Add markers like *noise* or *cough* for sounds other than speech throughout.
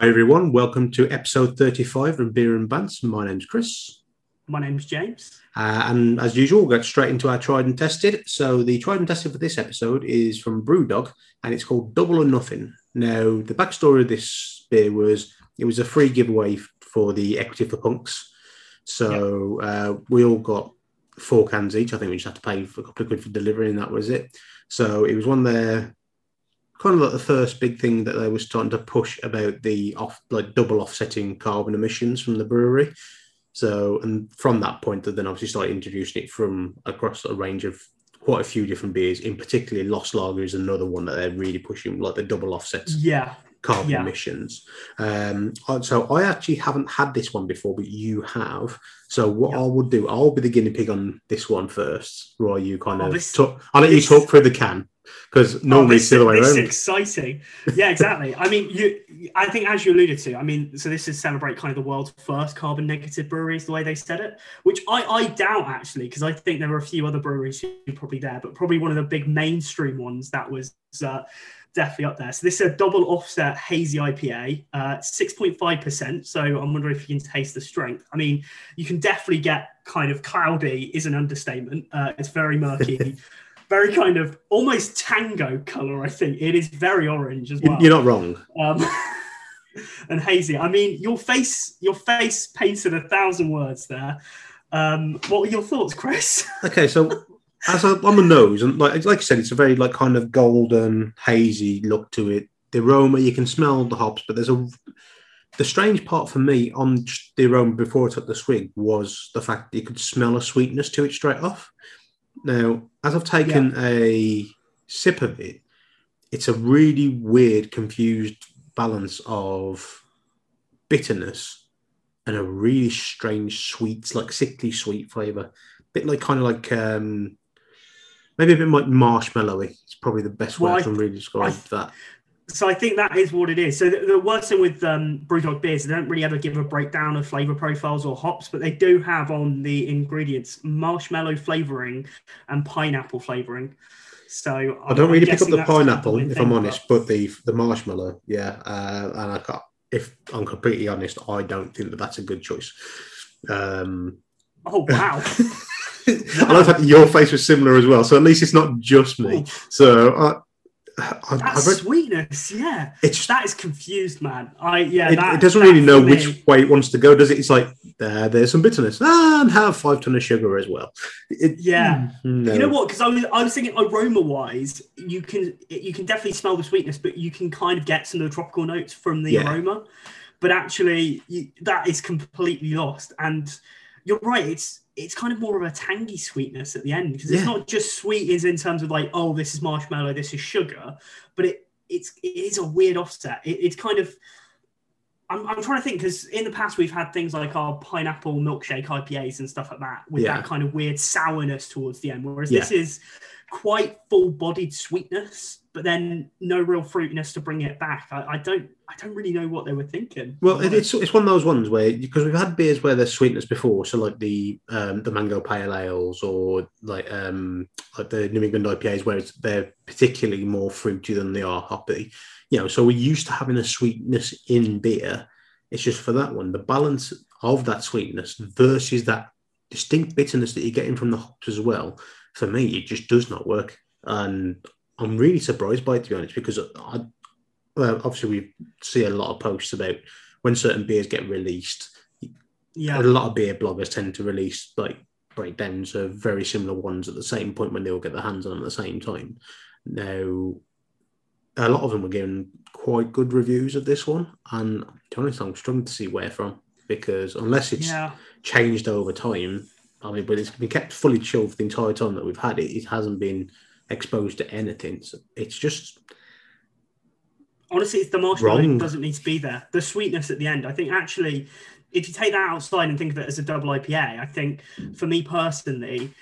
Hi everyone, welcome to episode 35 of Beer and Bants. My name's Chris. My name's James. Uh, and as usual, we'll get straight into our tried and tested. So the tried and tested for this episode is from Brewdog and it's called Double or Nothing. Now, the backstory of this beer was it was a free giveaway for the Equity for Punks. So uh, we all got four cans each. I think we just had to pay for a couple of quid for delivery and that was it. So it was one of their kind of like the first big thing that they were starting to push about the off like double offsetting carbon emissions from the brewery. So and from that point, they then obviously started introducing it from across a range of quite a few different beers. In particularly, Lost Lager is another one that they're really pushing, like the double offsets Yeah. carbon Yeah. emissions. Um, so I actually haven't had this one before, but you have. So what Yeah. I would do, I'll be the guinea pig on this one first, while you kind Oh, of this- talk. I'll let this- you talk through the can because normally Oh, it's the other way around. exciting. Yeah, exactly. I mean, you. I think as you alluded to, I mean, so this is celebrate kind of the world's first carbon negative breweries, the way they said it, which I, I doubt actually, because I think there were a few other breweries who probably there, but probably one of the big mainstream ones that was uh, definitely up there. So this is a double offset hazy IPA, uh, 6.5%. So I'm wondering if you can taste the strength. I mean, you can definitely get kind of cloudy is an understatement. Uh, it's very murky. *laughs* very kind of almost tango color. I think it is very orange as well. You're not wrong. Um, *laughs* and hazy. I mean, your face, your face painted a thousand words there. Um, what were your thoughts, Chris? *laughs* Okay, so as a, on the nose, and like like I said, it's a very like kind of golden, hazy look to it. The aroma, you can smell the hops, but there's a the strange part for me on the aroma before I took the swig was the fact that you could smell a sweetness to it straight off. Now, as I've taken a sip of it, it's a really weird, confused balance of bitterness and a really strange sweet, like sickly sweet flavor. bit like kind of like um maybe a bit like marshmallowy. It's probably the best way Well, I I- can really describe I- that. So I think that is what it is. So the, the worst thing with um, BrewDog beers, they don't really ever give a breakdown of flavor profiles or hops, but they do have on the ingredients marshmallow flavoring and pineapple flavoring. So I don't really pick up the that's kind of pineapple, if I'm honest, but the the marshmallow, yeah. Uh, and I can't, if I'm completely honest, I don't think that that's a good choice. Um, oh wow, *laughs* I love that your face was similar as well, so at least it's not just me. So I, *sighs* I, that read, sweetness, yeah, it's that is confused, man. I yeah, it, that, it doesn't really know which me- way it wants to go, does it? It's like there, there's some bitterness, ah, and have five ton of sugar as well. It, Yeah. no. You know what? Because I was, I was thinking aroma wise, you can you can definitely smell the sweetness, but you can kind of get some of the tropical notes from the Yeah. aroma. But actually, you, that is completely lost. And you're right; it's it's kind of more of a tangy sweetness at the end because it's Yeah. not just sweet is in terms of like, oh, this is marshmallow, this is sugar, but it it's it is a weird offset. It, it's kind of I'm, I'm trying to think because in the past we've had things like our pineapple milkshake IPAs and stuff like that with Yeah. that kind of weird sourness towards the end, whereas Yeah. this is quite full-bodied sweetness, but then no real fruitiness to bring it back. I, I don't I don't really know what they were thinking. Well, it, it's it's one of those ones where because we've had beers where there's sweetness before, so like the um, the mango pale ales or like um, like the New England IPAs where it's, they're particularly more fruity than they are hoppy. You know, so we're used to having a sweetness in beer. It's just for that one, the balance of that sweetness versus that distinct bitterness that you're getting from the hops as well. For me, it just does not work, and I'm really surprised by it to be honest because I well, obviously we see a lot of posts about when certain beers get released. yeah, A lot of beer bloggers tend to release like breakdowns of very similar ones at the same point when they all get their hands on them at the same time. Now, a lot of them were getting quite good reviews of this one, and to be honest, I'm struggling to see where from because unless it's yeah. changed over time, I mean, but it's been kept fully chilled for the entire time that we've had it. It hasn't been exposed to anything. So it's just Honestly, it's the marshmallow Wrong. doesn't need to be there. The sweetness at the end. I think actually, if you take that outside and think of it as a double IPA, I think for me personally,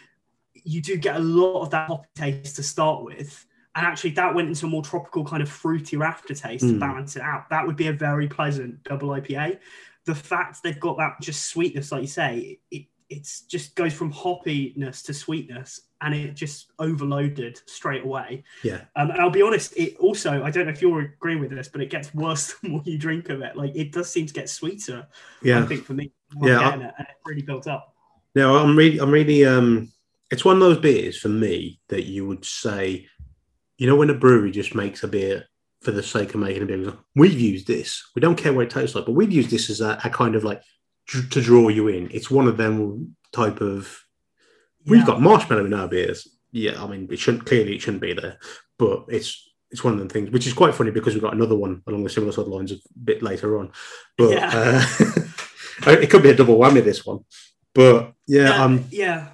you do get a lot of that hoppy taste to start with. And actually, that went into a more tropical kind of fruitier aftertaste to Mm. balance it out. That would be a very pleasant double IPA. The fact they've got that just sweetness, like you say, it, it's just goes from hoppiness to sweetness and it just overloaded straight away. Yeah. Um, and I'll be honest, it also, I don't know if you're agreeing with this, but it gets worse *laughs* the more you drink of it. Like it does seem to get sweeter. Yeah. I think for me, Yeah, yeah, I- it, and it really built up. No, I'm really, I'm really, um, it's one of those beers for me that you would say, you know, when a brewery just makes a beer for the sake of making a beer, we've used this. We don't care what it tastes like, but we've used this as a, a kind of like to draw you in. It's one of them type of. We've Yeah. got marshmallow in our beers. Yeah, I mean, it shouldn't clearly it shouldn't be there, but it's it's one of them things, which is quite funny because we've got another one along the similar sort of lines a bit later on. But Yeah. uh, *laughs* it could be a double whammy this one. But yeah, yeah, um, yeah.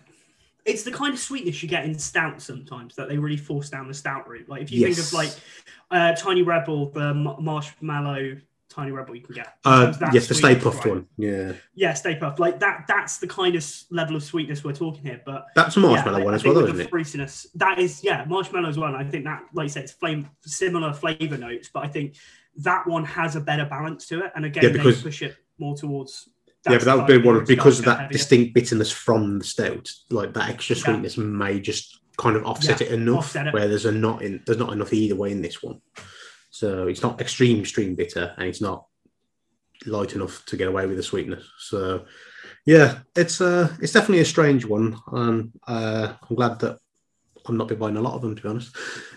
It's the kind of sweetness you get in stout sometimes that they really force down the stout route. Like if you Yes. think of like uh, Tiny Rebel, the m- marshmallow Tiny Rebel you can get. Uh, yes, the Stay Puft right? one. Yeah, Yeah, Stay Puft. Like that. That's the kind of level of sweetness we're talking here. But that's a marshmallow yeah, one I as think well, though, isn't the it? Fruitiness. That is, yeah, marshmallow as well. I think that, like I said, it's flame similar flavor notes, but I think that one has a better balance to it. And again, Yeah, because- they push it more towards. Yeah, but that would be one beer of it because of that heavier. distinct bitterness from the stout. Like that extra Yeah. sweetness may just kind of offset Yeah, it enough. offset it. Where there's a not in there's not enough either way in this one. So it's not extreme extreme bitter, and it's not light enough to get away with the sweetness. So yeah, it's uh it's definitely a strange one, and uh, I'm glad that I'm not been buying a lot of them to be honest.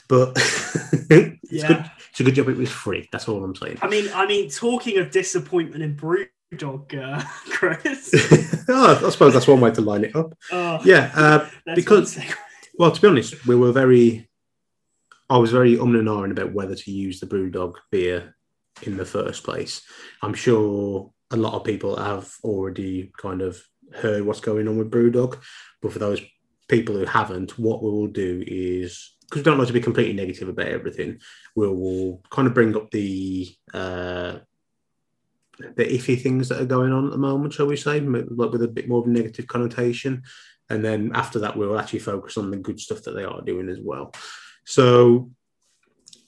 But *laughs* it's Yeah. good. It's a good job it was free. That's all I'm saying. I mean, I mean, talking of disappointment in Brewdog, uh, *laughs* Chris. *laughs* oh, I suppose that's one way to line it up. Oh, Yeah, uh, because- well, to be honest, we were very. I was very um and ahhing about whether to use the BrewDog beer in the first place. I'm sure a lot of people have already kind of heard what's going on with BrewDog, but for those people who haven't, what we will do is because we don't like to be completely negative about everything, we will kind of bring up the uh, the iffy things that are going on at the moment, shall we say, like with a bit more of a negative connotation. And then after that, we'll actually focus on the good stuff that they are doing as well. So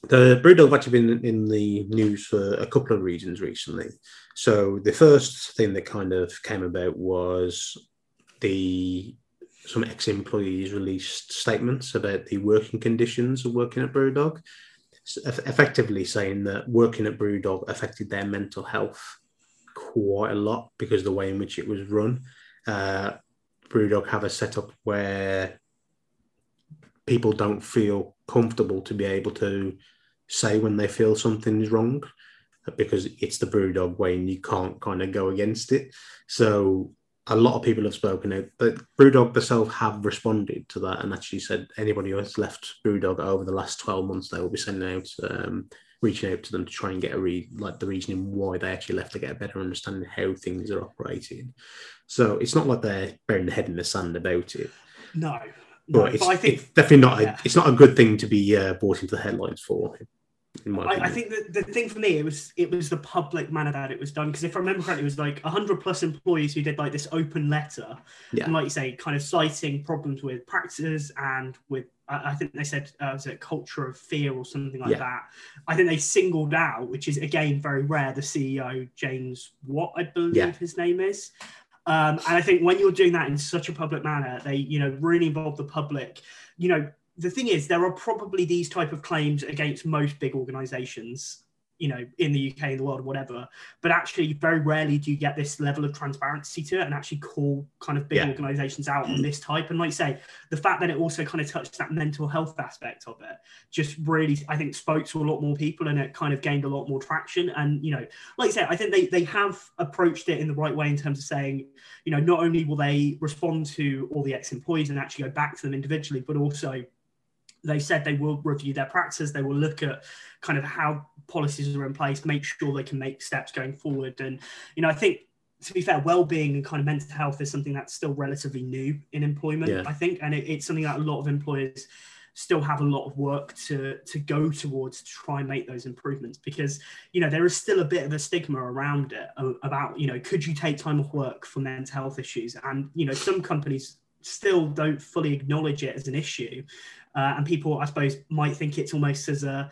the Brewdog have actually been in the news for a couple of reasons recently. So the first thing that kind of came about was the some ex-employees released statements about the working conditions of working at Brewdog, effectively saying that working at Brewdog affected their mental health quite a lot because the way in which it was run. Uh, Brewdog have a setup where people don't feel comfortable to be able to say when they feel something is wrong because it's the Brewdog way and you can't kind of go against it. So a lot of people have spoken out, but Brewdog themselves have responded to that and actually said anybody who has left Brewdog over the last 12 months, they will be sending out, um, reaching out to them to try and get a read, like the reasoning why they actually left to get a better understanding how things are operating. So it's not like they're burying their head in the sand about it, No, no, but it's, but I think it's definitely not. yeah. A, it's not a good thing to be uh, brought into the headlines for. In my I, I think that the thing for me it was it was the public manner that it was done because if I remember correctly, it was like hundred plus employees who did like this open letter, Yeah. and like you say, kind of citing problems with practices and with I I think they said uh, was it culture of fear or something like Yeah. that. I think they singled out, which is again very rare, the CEO James Watt, I believe Yeah. his name is. Um, and I think when you're doing that in such a public manner, they you know really involve the public. You know, the thing is, there are probably these type of claims against most big organisations. You know, in the UK, in the world, whatever. But actually, very rarely do you get this level of transparency to it and actually call kind of big Yeah. organisations out on this type. And like you say, the fact that it also kind of touched that mental health aspect of it just really, I think, spoke to a lot more people and it kind of gained a lot more traction. And you know, like I said, I think they they have approached it in the right way in terms of saying, you know, not only will they respond to all the ex-employees and actually go back to them individually, but also they said they will review their practices. They will look at kind of how policies are in place, make sure they can make steps going forward. And you know, I think to be fair, well-being and kind of mental health is something that's still relatively new in employment. Yeah. I think, and it, it's something that a lot of employers still have a lot of work to to go towards to try and make those improvements because you know there is still a bit of a stigma around it uh, about you know could you take time off work for mental health issues and you know some companies still don't fully acknowledge it as an issue uh, and people i suppose might think it's almost as a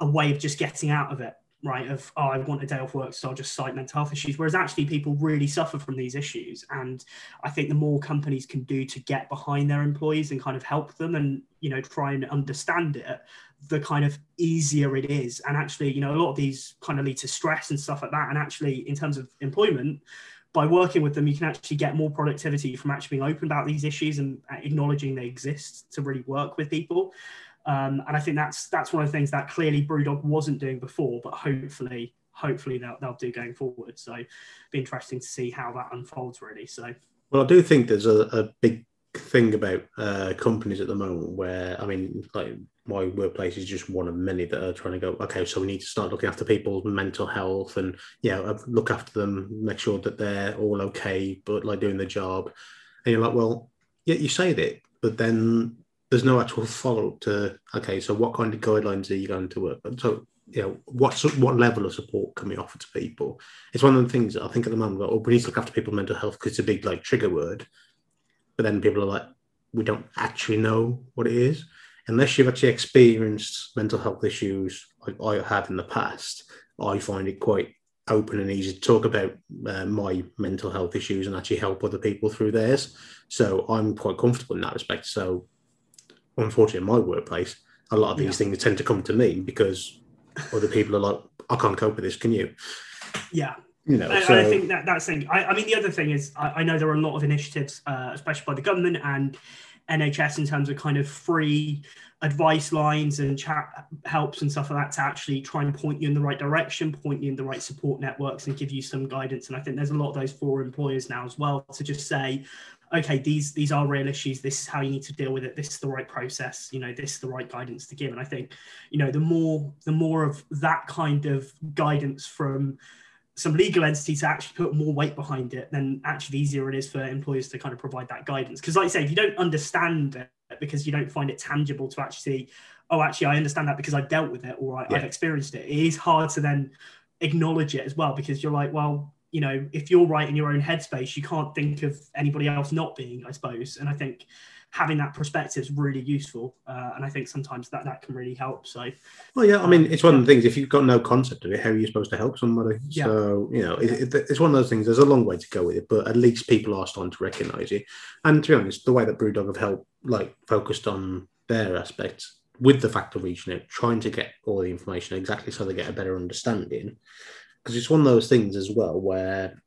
a way of just getting out of it right? Of oh, I want a day off work, so I'll just cite mental health issues. Whereas actually, people really suffer from these issues, and I think the more companies can do to get behind their employees and kind of help them, and you know, try and understand it, the kind of easier it is. And actually, you know, a lot of these kind of lead to stress and stuff like that. And actually, in terms of employment, by working with them, you can actually get more productivity from actually being open about these issues and acknowledging they exist to really work with people. Um, and I think that's that's one of the things that clearly Brewdog wasn't doing before, but hopefully, hopefully they'll, they'll do going forward. So, be interesting to see how that unfolds really. So, well, I do think there's a, a big thing about uh, companies at the moment where I mean, like my workplace is just one of many that are trying to go. Okay, so we need to start looking after people's mental health and yeah, you know, uh, look after them, make sure that they're all okay, but like doing the job. And you're like, well, yeah, you say that, but then there's no actual follow up to okay, so what kind of guidelines are you going to work? on? So you know, what what level of support can we offer to people? It's one of the things I think at the moment. Like, oh, we need to look after people's mental health because it's a big like trigger word, but then people are like, we don't actually know what it is unless you've actually experienced mental health issues like I have in the past. I find it quite open and easy to talk about uh, my mental health issues and actually help other people through theirs. So I'm quite comfortable in that respect. So unfortunately, in my workplace, a lot of these yeah. things tend to come to me because other people are like, I can't cope with this. Can you? Yeah. You know, I, so... I think that that's thing. I, I, mean, the other thing is, I, I, know there are a lot of initiatives, uh, especially by the government and NHS, in terms of kind of free advice lines and chat helps and stuff like that to actually try and point you in the right direction, point you in the right support networks, and give you some guidance. And I think there's a lot of those for employers now as well to just say, okay, these these are real issues. This is how you need to deal with it. This is the right process. You know, this is the right guidance to give. And I think, you know, the more the more of that kind of guidance from some legal entities to actually put more weight behind it, then actually easier it is for employers to kind of provide that guidance. Because, like I say, if you don't understand it because you don't find it tangible to actually, oh, actually, I understand that because I've dealt with it or I, yeah. I've experienced it, it is hard to then acknowledge it as well because you're like, well, you know, if you're right in your own headspace, you can't think of anybody else not being, I suppose. And I think having that perspective is really useful. Uh, and I think sometimes that, that can really help. So, well, yeah, I mean, it's one of the things, if you've got no concept of it, how are you supposed to help somebody? Yeah. So, you know, it, it, it's one of those things, there's a long way to go with it, but at least people are starting to recognize it. And to be honest, the way that Brewdog have helped, like, focused on their aspects with the fact of reaching out, trying to get all the information exactly so they get a better understanding because it's one of those things as well where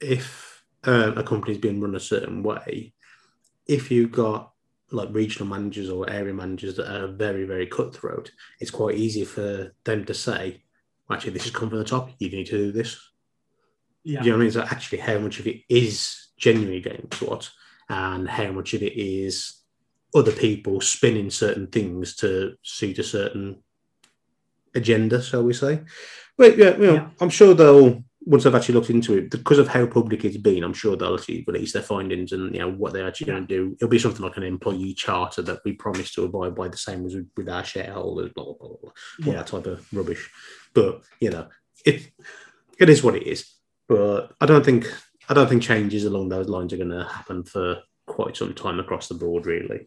if uh, a company's being run a certain way, if you've got like regional managers or area managers that are very, very cutthroat, it's quite easy for them to say, actually, this has come from the top. You need to do this. Yeah. You know what I mean? So actually, how much of it is genuinely getting taught and how much of it is other people spinning certain things to suit a certain agenda, shall we say? But yeah, you know, yeah. I'm sure they'll once I've actually looked into it, because of how public it's been, I'm sure they'll actually release their findings and you know what they're actually going to do. It'll be something like an employee charter that we promise to abide by, the same as with our shareholders, blah blah blah, blah yeah. all that type of rubbish. But you know, it it is what it is. But I don't think I don't think changes along those lines are going to happen for quite some time across the board, really.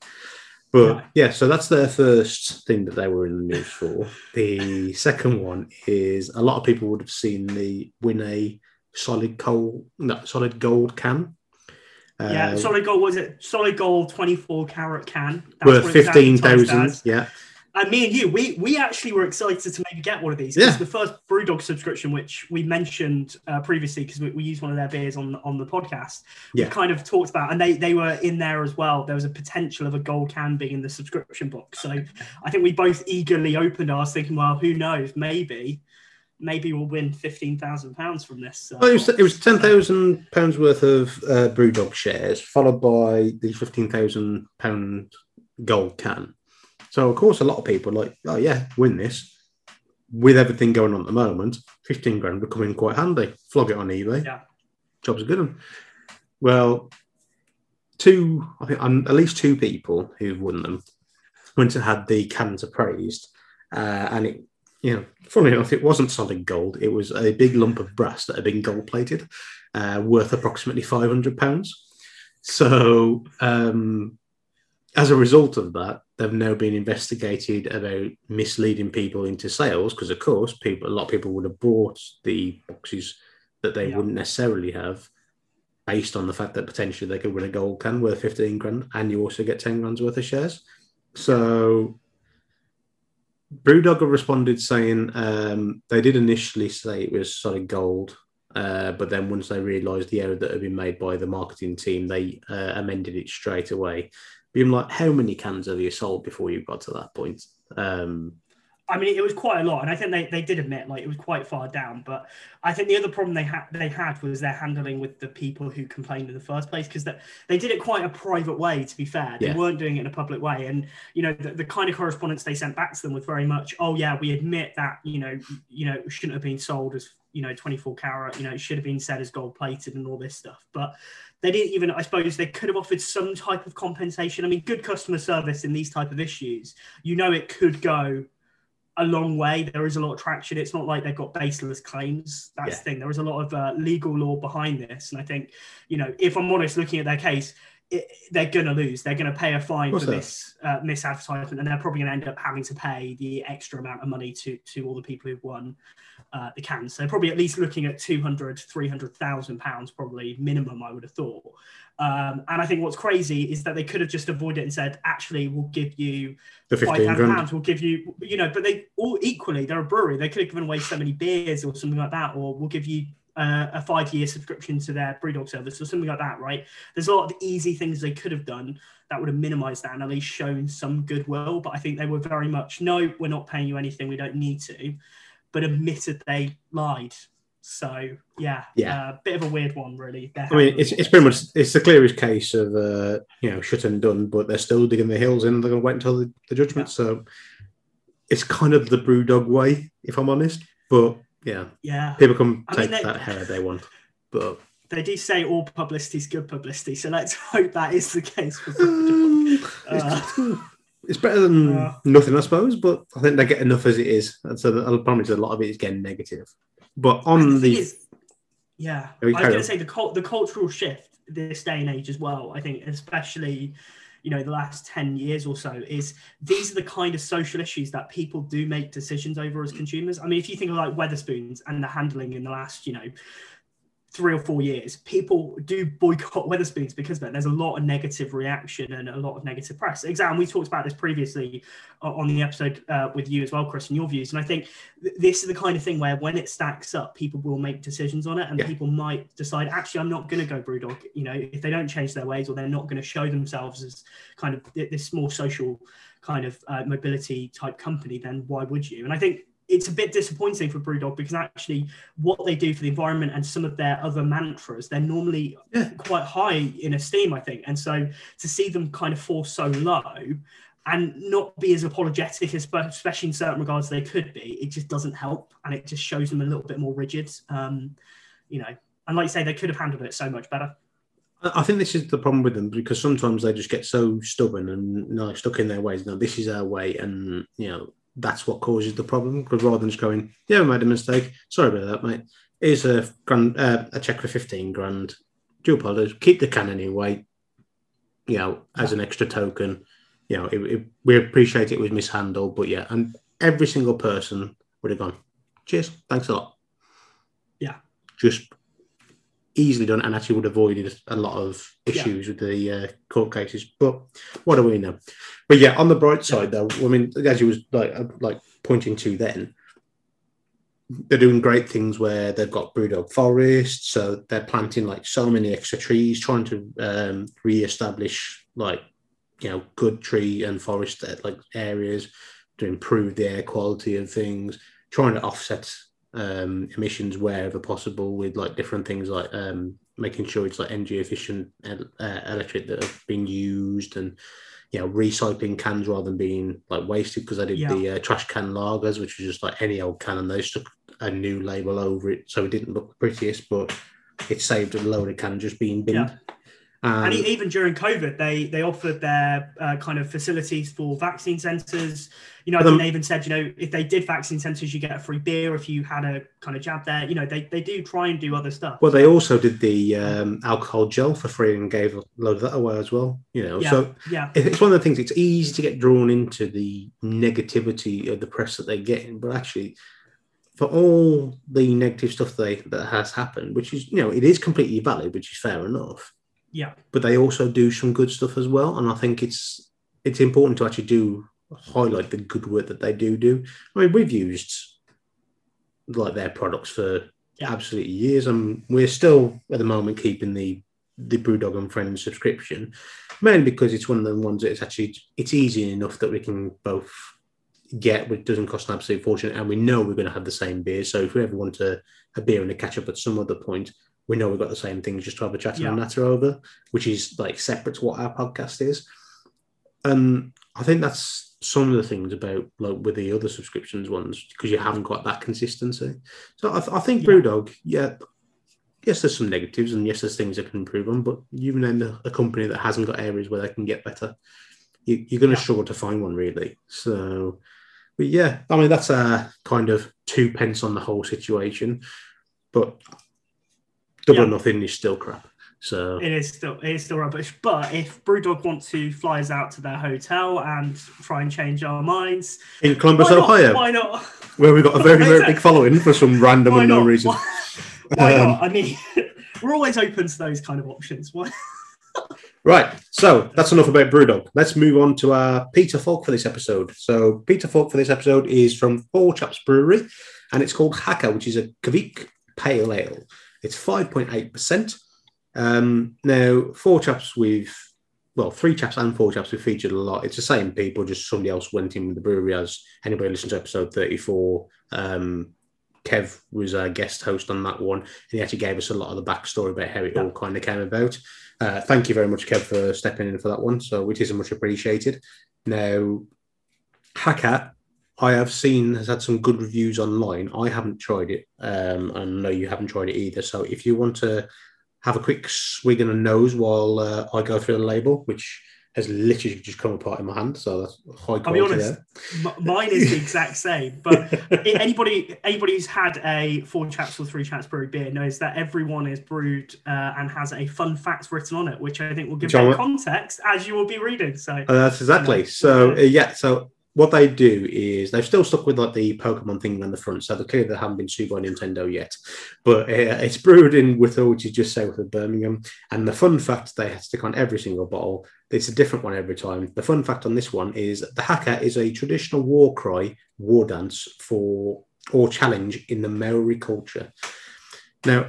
But yeah. yeah. so that's their first thing that they were in the news for. the second one is a lot of people would have seen the win a solid coal, no, solid gold can. Yeah, uh, solid gold was it? Solid gold, twenty four carat can. That's worth fifteen thousand. Yeah, and me and you, we we actually were excited to maybe get one of these yeah. the first BrewDog subscription, which we mentioned uh, previously, because we, we used one of their beers on on the podcast, yeah. we kind of talked about, and they they were in there as well. There was a potential of a gold can being in the subscription box, so *laughs* I think we both eagerly opened ours, thinking, well, who knows, maybe. Maybe we'll win fifteen thousand pounds from this. Uh, well, it was, it was ten thousand pounds worth of uh, BrewDog shares, followed by the fifteen thousand pound gold can. So of course, a lot of people are like, oh yeah, win this. With everything going on at the moment, fifteen grand would come in quite handy. Flog it on eBay. Yeah, job's a good one. Well, two, I think, um, at least two people who've won them went and had the cans appraised, uh, and it, you know, funny enough, it wasn't solid gold. It was a big lump of brass that had been gold plated, uh, worth approximately five hundred pounds. So um, as a result of that, they've now been investigated about misleading people into sales because, of course, people a lot of people would have bought the boxes that they Yeah. wouldn't necessarily have based on the fact that potentially they could win a gold can worth 15 grand and you also get 10 grand's worth of shares. So Brewdog responded saying um, they did initially say it was solid gold, uh, but then once they realised the error that had been made by the marketing team, they uh, amended it straight away. Being like, how many cans have you sold before you got to that point? Um, I mean, it was quite a lot, and I think they, they did admit like it was quite far down. But I think the other problem they had they had was their handling with the people who complained in the first place because they, they did it quite a private way. To be fair, they Yeah. weren't doing it in a public way, and you know the, the kind of correspondence they sent back to them was very much, oh yeah, we admit that you know you know shouldn't have been sold as you know 24 carat, you know it should have been said as gold plated and all this stuff, but they didn't even i suppose they could have offered some type of compensation. I mean good customer service in these type of issues you know it could go a long way. There is a lot of traction. It's not like they've got baseless claims. That's Yeah. the thing. There is a lot of uh, legal law behind this. And i think you know if i'm honest looking at their case it, they're going to lose. They're going to pay a fine for course they are. this uh, misadvertisement and they're probably going to end up having to pay the extra amount of money to to all the people who've won uh, the cans. So probably at least looking at 200, 300,000 pounds, probably minimum, I would have thought. Um, and I think what's crazy is that they could have just avoided it and said, actually, we'll give you the five 15 thousand grand. pounds. We'll give you, you know, but they all equally, they're a brewery. They could have given away so many beers or something like that, or we'll give you uh, a five-year subscription to their BrewDog service or something like that, right? There's a lot of easy things they could have done that would have minimized that and at least shown some goodwill. But I think they were very much, no, we're not paying you anything. We don't need to, but admitted they lied. So yeah, Yeah. uh, bit of a weird one, really. Their I mean, it's, it's pretty much it's the clearest case of uh, you know shut and done, but they're still digging the hills in. They're going to wait until the, the judgment. So it's kind of the BrewDog way, if I'm honest. But yeah, yeah. people can I mean, take they- that how they want. But They do say all publicity is good publicity, so let's *laughs* hope that is the case for um, *sighs* Uh, it's, better than uh, nothing, I suppose. But I think they get enough as it is, and so I'll promise a lot of it is getting negative. But on And the, is- yeah, I was going to say the cult, the cultural shift this day and age as well. I think, especially, you know, the last ten years or so, is these are the kind of social issues that people do make decisions over as consumers. I mean, if you think of like Wetherspoons and the handling in the last, you know. Three or four years, people do boycott Wetherspoons because of it. There's a lot of negative reaction and a lot of negative press. Exam, We talked about this previously uh, on the episode uh, with you as well, Chris, and your views. And I think th- this is the kind of thing where when it stacks up, people will make decisions on it, and Yeah. people might decide, actually, I'm not going to go BrewDog. You know, if they don't change their ways or they're not going to show themselves as kind of this more social kind of uh, mobility type company, then why would you? And I think it's a bit disappointing for BrewDog because actually what they do for the environment and some of their other mantras, they're normally Yeah. quite high in esteem, I think. And so to see them kind of fall so low and not be as apologetic, as- especially in certain regards they could be, it just doesn't help, and it just shows them a little bit more rigid. Um, you know, and like you say, they could have handled it so much better. I think this is the problem with them because sometimes they just get so stubborn and you know, stuck in their ways. No, this is our way, and you know that's what causes the problem. Because rather than just going, "Yeah, I made a mistake. Sorry about that, mate. Here's a grand, uh, a check for fifteen grand. Do apologize. Keep the can anyway. You know, as an extra token. You know, it, it, we appreciate it was mishandled, but yeah, and every single person would have gone, "Cheers, thanks a lot." Yeah. just easily done and actually would have avoided a lot of Yeah. issues with the uh, court cases. But what do we know? But yeah, on the bright side though, I mean, as you was like uh, like pointing to then, they're doing great things where they've got Brewdog Forest, so they're planting like so many extra trees, trying to um, re-establish like you know good tree and forest uh, like areas to improve the air quality of things, trying to offset um, emissions wherever possible with like different things like um, making sure it's like energy efficient uh, electric that have been used and you know recycling cans rather than being like wasted because I did Yeah. the uh, trash can lagers which was just like any old can and they stuck a new label over it so it didn't look the prettiest but it saved a load of cans just being binned. And And, even during COVID, they they offered their uh, kind of facilities for vaccine centres. You know, I think um, they even said, you know, if they did vaccine centres, you get a free beer if you had a kind of jab there. You know, they, they do try and do other stuff. well, they also did the um, alcohol gel for free and gave a load of that away as well. You know, yeah, so yeah, it's one of the things. It's easy to get drawn into the negativity of the press that they're getting, but actually, for all the negative stuff they that has happened, which is you know it is completely valid, which is fair enough. Yeah, But they also do some good stuff as well, and I think it's it's important to actually do highlight the good work that they do do. I mean, we've used like their products for Yeah. absolutely years, and we're still at the moment keeping the the Brewdog and Friends subscription, mainly because it's one of the ones that it's actually it's easy enough that we can both get, which doesn't cost an absolute fortune, and we know we're going to have the same beer. So if we ever want a, a beer and a catch up at some other point, we know we've got the same things just to have a chat and Yeah. a natter over, which is like separate to what our podcast is. And I think that's some of the things about like with the other subscriptions ones because you haven't got that consistency. So I, th- I think Yeah. Brewdog, yeah, yes, there's some negatives and yes, there's things that can improve on, but you name a, a company that hasn't got areas where they can get better, you, you're going to Yeah. struggle to find one really. So, but yeah, I mean that's a kind of two pence on the whole situation, but double or nothing is still crap. So it is still it is still rubbish. But if Brewdog want to fly us out to their hotel and try and change our minds, in Columbus, why not? Ohio, Why not? where we've got a very, very *laughs* big following for some random Why unknown not? reason. Why, why Um, not? I mean, *laughs* we're always open to those kind of options. Why? Right, so that's enough about Brewdog. Let's move on to our Peter Falk for this episode. So Peter Falk for this episode is from Four Chaps Brewery, and it's called Haka, which is a Kveik Pale Ale. It's five point eight percent. Um, now, Four Chaps we've well, three chaps and four chaps we've featured a lot. It's the same people, just somebody else went in with the brewery as anybody listened to episode thirty four. Um, Kev was a guest host on that one, and he actually gave us a lot of the backstory about how it all kind of came about. Uh, thank you very much, Kev, for stepping in for that one. So, which is much appreciated. Now, Haka, I have seen has had some good reviews online. I haven't tried it, um, and no, you haven't tried it either. So, if you want to have a quick swig and a nose while uh, I go through the label, which has literally just come apart in my hand, so that's high I'll be honest, m- mine is the *laughs* exact same. But anybody anybody who's had a four chaps or three chaps brewed beer knows that everyone is brewed uh, and has a fun fact written on it, which I think will give Which I them wa- context as you will be reading. So Uh, that's exactly. So uh, yeah, so what they do is they've still stuck with like the Pokemon thing on the front. So they're clear they haven't been sued by Nintendo yet. But uh, it's brewed in Wythall, which is just south of Birmingham. And the fun fact they stick on every single bottle. It's a different one every time. The fun fact on this one is the Haka is a traditional war cry, war dance for or challenge in the Maori culture. Now,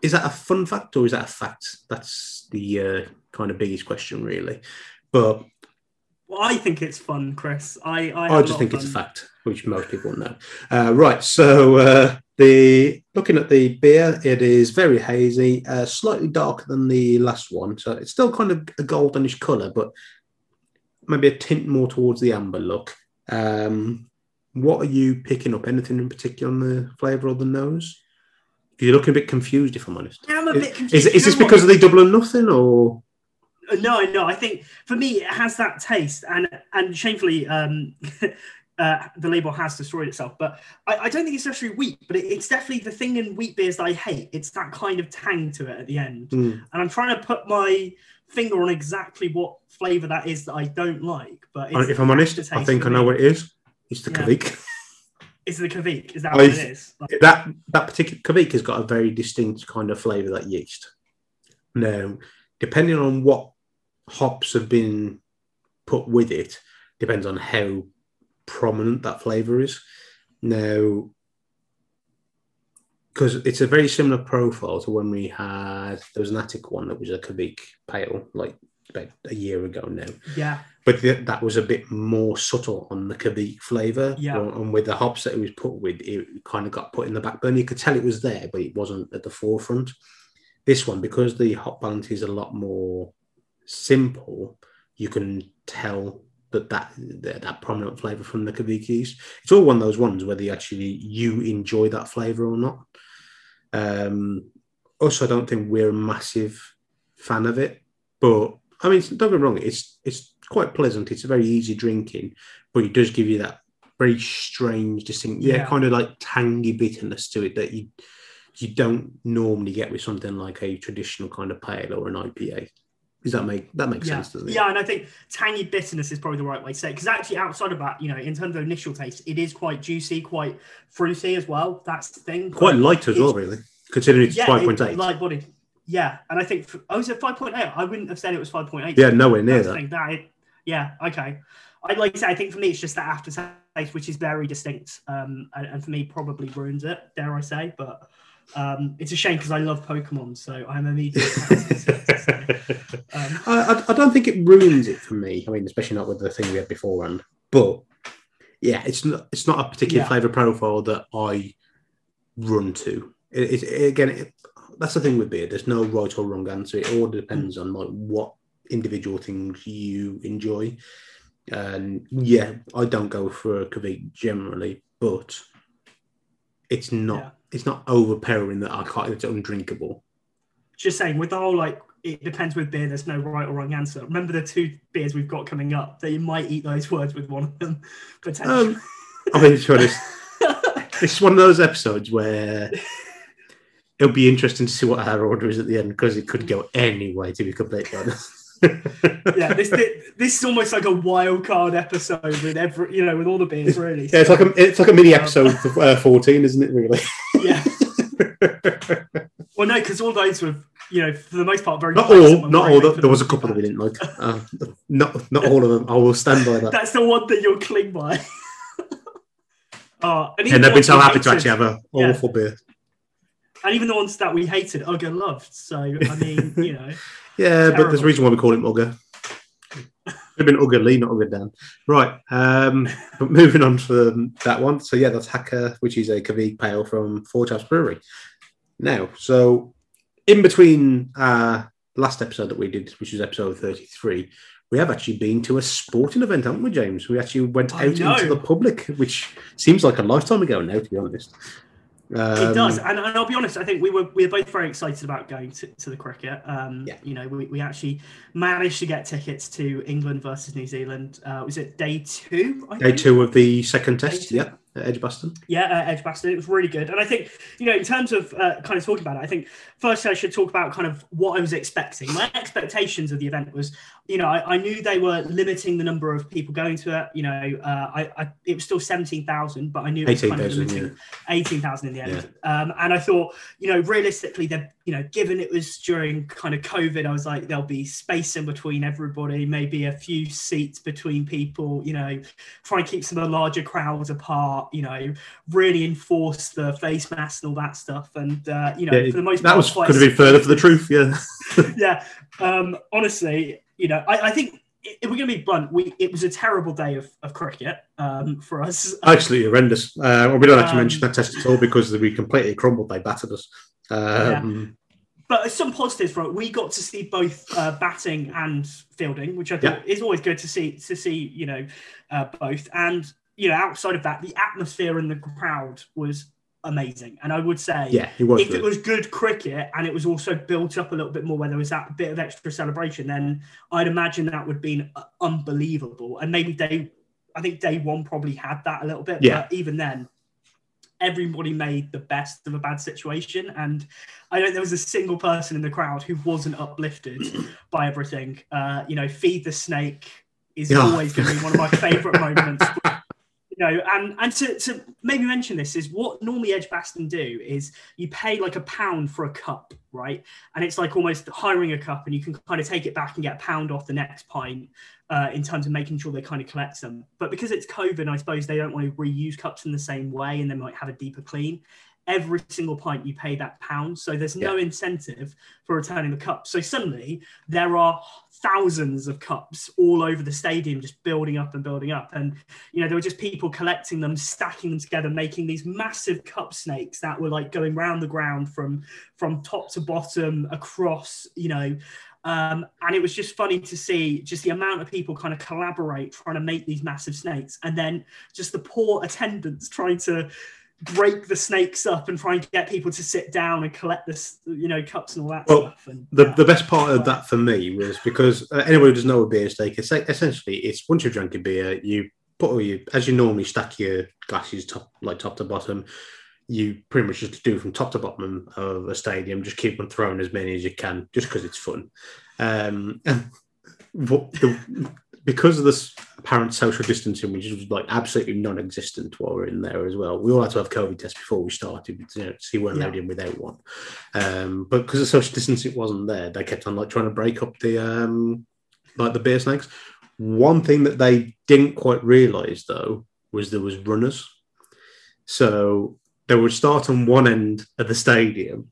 is that a fun fact or is that a fact? That's the uh, kind of biggest question, really. But well, I think it's fun, Chris. I I, I just think it's a fact, which most people know. Uh, right, so uh, the looking at the beer, it is very hazy, uh, slightly darker than the last one. So it's still kind of a goldenish colour, but maybe a tint more towards the amber look. Um, what are you picking up? Anything in particular on the flavour or the nose? You're looking a bit confused, if I'm honest. I'm a Is, bit confused. is, is You this because of the double or nothing, or No, no. I think for me, it has that taste, and and shamefully, um, *laughs* uh, the label has destroyed itself. But I, I don't think it's necessarily wheat, but it, it's definitely the thing in wheat beers that I hate. It's that kind of tang to it at the end, Hmm. and I'm trying to put my finger on exactly what flavor that is that I don't like. But it's if I'm honest, I think I know me. what it is. It's the Yeah. Kveik. *laughs* It's the Kveik. Is that I what it is? Like, that that particular Kveik has got a very distinct kind of flavour that yeast. Now, depending on what hops have been put with it, depends on how prominent that flavour is. Now, because it's a very similar profile to when we had there was an attic one that was a Kveik pale like about a year ago now yeah, but th- that was a bit more subtle on the Kveik flavour. Yeah. And with the hops that it was put with, it kind of got put in the back burner. You could tell it was there, but it wasn't at the forefront. This one, because the hop balance is a lot more simple, you can tell that that that, that prominent flavour from the Kveik yeast. It's all one of those ones whether you actually you enjoy that flavour or not. Um, also, I don't think we're a massive fan of it. But I mean, don't get me wrong, it's it's quite pleasant. It's a very easy drinking, but it does give you that very strange, distinct, yeah, Yeah. kind of like tangy bitterness to it that you you don't normally get with something like a traditional kind of pale or an IPA. Does that make that makes yeah, sense, doesn't it? yeah, and I think tangy bitterness is probably the right way to say it because actually, outside of that, you know, in terms of initial taste, it is quite juicy, quite fruity as well. That's the thing. Quite But light as well, really, considering it's yeah, five point eight. light body. Yeah, and I think oh, is it five point eight? I wouldn't have said it was five point eight. yeah, nowhere near that. thing, that it- yeah, okay. I like to say, I think for me, it's just that aftertaste, which is very distinct, um, and, and for me, probably ruins it. Dare I say? But um, it's a shame because I love Pokemon, so I'm immediately. *laughs* um, I, I, I don't think it ruins it for me. I mean, especially not with the thing we had beforehand. But yeah, it's not it's not a particular Yeah. flavor profile that I run to. It, it, again, it, that's the thing with beer. There's no right or wrong answer. It all depends on like what individual things you enjoy. And yeah, I don't go for a Kveik generally, but it's not Yeah. It's not overpowering that I can't. It's undrinkable. just saying, with the whole like, it depends with beer. There's no right or wrong answer. Remember the two beers we've got coming up that you might eat those words with one of them potentially. Um, I mean, to be honest, This is one of those episodes where it'll be interesting to see what our order is at the end because it could go any way, to be completely honest. Yeah, this, *laughs* this this is almost like a wild card episode with every you know with all the beers really. Yeah, it's like a it's like a mini episode of uh, fourteen, isn't it? Really? *laughs* yeah. *laughs* Well, no, because all those were you know for the most part very not all, not all. There was a couple that we didn't like. Uh, not not all of them. I will stand by that. That's the one that you'll cling by. oh, and And they've been so happy to actually have a Yeah. awful beer. and even the ones that we hated, Ugga loved. So I mean, you know, Yeah, but there's a reason why we call him Ugga. Could have been Ugga Lee, not Ugga Dan. Right. Um, but *laughs* moving on from that one. So yeah, that's Haka, which is a Kveik Pale from Four Chaps Brewery. Now, so in between uh last episode that we did, which was episode 33, we have actually been to a sporting event, haven't we, James? We actually went I out know. into the public, which seems like a lifetime ago now, to be honest. It Um, does. And, and I'll be honest, I think we were we were both very excited about going to, to the cricket. Um, Yeah. You know, we, we actually managed to get tickets to England versus New Zealand. Uh, was it day two? I Day think? two of the second test, two. yeah, at Edgbaston. Yeah, uh, Edgbaston. It was really good. And I think, you know, in terms of uh, kind of talking about it, I think first I should talk about kind of what I was expecting. My expectations of the event was, you know, I, I knew they were limiting the number of people going to it. You know, uh, I, I it was still 17,000, but I knew it was kind of 18,000, limiting 18,000 in the end. Um, and I thought, you know, realistically, they're, you know, given it was during kind of COVID, I was like, there'll be space in between everybody, maybe a few seats between people, you know, try and keep some of the larger crowds apart, you know, really enforce the face mask and all that stuff. And, uh, you know, Yeah, for the most That part, was could have been further for the truth, yeah. *laughs* yeah. Um, honestly, you know, I, I think if we're going to be blunt, we it was a terrible day of, of cricket um, for us. Absolutely horrendous. Uh, well, we don't actually Um, mention that test at all because we completely crumbled. They battered us. Um, But some positives from it. We got to see both uh, batting and fielding, which I thought is always good to see. To see, you know, uh, both. And you know, outside of that, the atmosphere in the crowd was amazing. And I would say, Yeah, it was if good. it was good cricket and it was also built up a little bit more, where there was that bit of extra celebration, then I'd imagine that would have been uh, unbelievable. And maybe day, I think day one probably had that a little bit. Yeah. But even then, everybody made the best of a bad situation. And I don't there was a single person in the crowd who wasn't uplifted *clears throat* by everything. Uh, you know, feed the snake is Yeah. always going to be one of my *laughs* favorite moments. You know, and and to, to maybe mention this is what normally Edgbaston do is you pay like a pound for a cup, right? And it's like almost hiring a cup, and you can kind of take it back and get a pound off the next pint uh, in terms of making sure they kind of collect them. But because it's COVID, I suppose they don't want to reuse cups in the same way, and they might have a deeper clean. Every single pint you pay that pound, so there's no incentive for returning the cup. So suddenly there are thousands of cups all over the stadium, just building up and building up. And you know there were just people collecting them, stacking them together, making these massive cup snakes that were like going round the ground from from top to bottom across. You know, um, and it was just funny to see just the amount of people kind of collaborate trying to make these massive snakes, and then just the poor attendants trying to break the snakes up and try and get people to sit down and collect this, you know, cups and all that Well, stuff. And The, yeah. the best part of that for me was because uh, anyone who doesn't know what beer steak is, essentially it's once you've drank a beer, you put all your as you normally stack your glasses top like top to bottom. You pretty much just do from top to bottom of a stadium, just keep on throwing as many as you can, just because it's fun. Um, and *laughs* what the, because of this apparent social distancing, which was like absolutely non-existent while we we're in there as well. We all had to have COVID tests before we started, you know, so you weren't Yeah. allowed in without one. Um, but because of social distancing wasn't there, they kept on like trying to break up the um, like the beer snakes. One thing that they didn't quite realise though was there was runners. So they would start on one end of the stadium,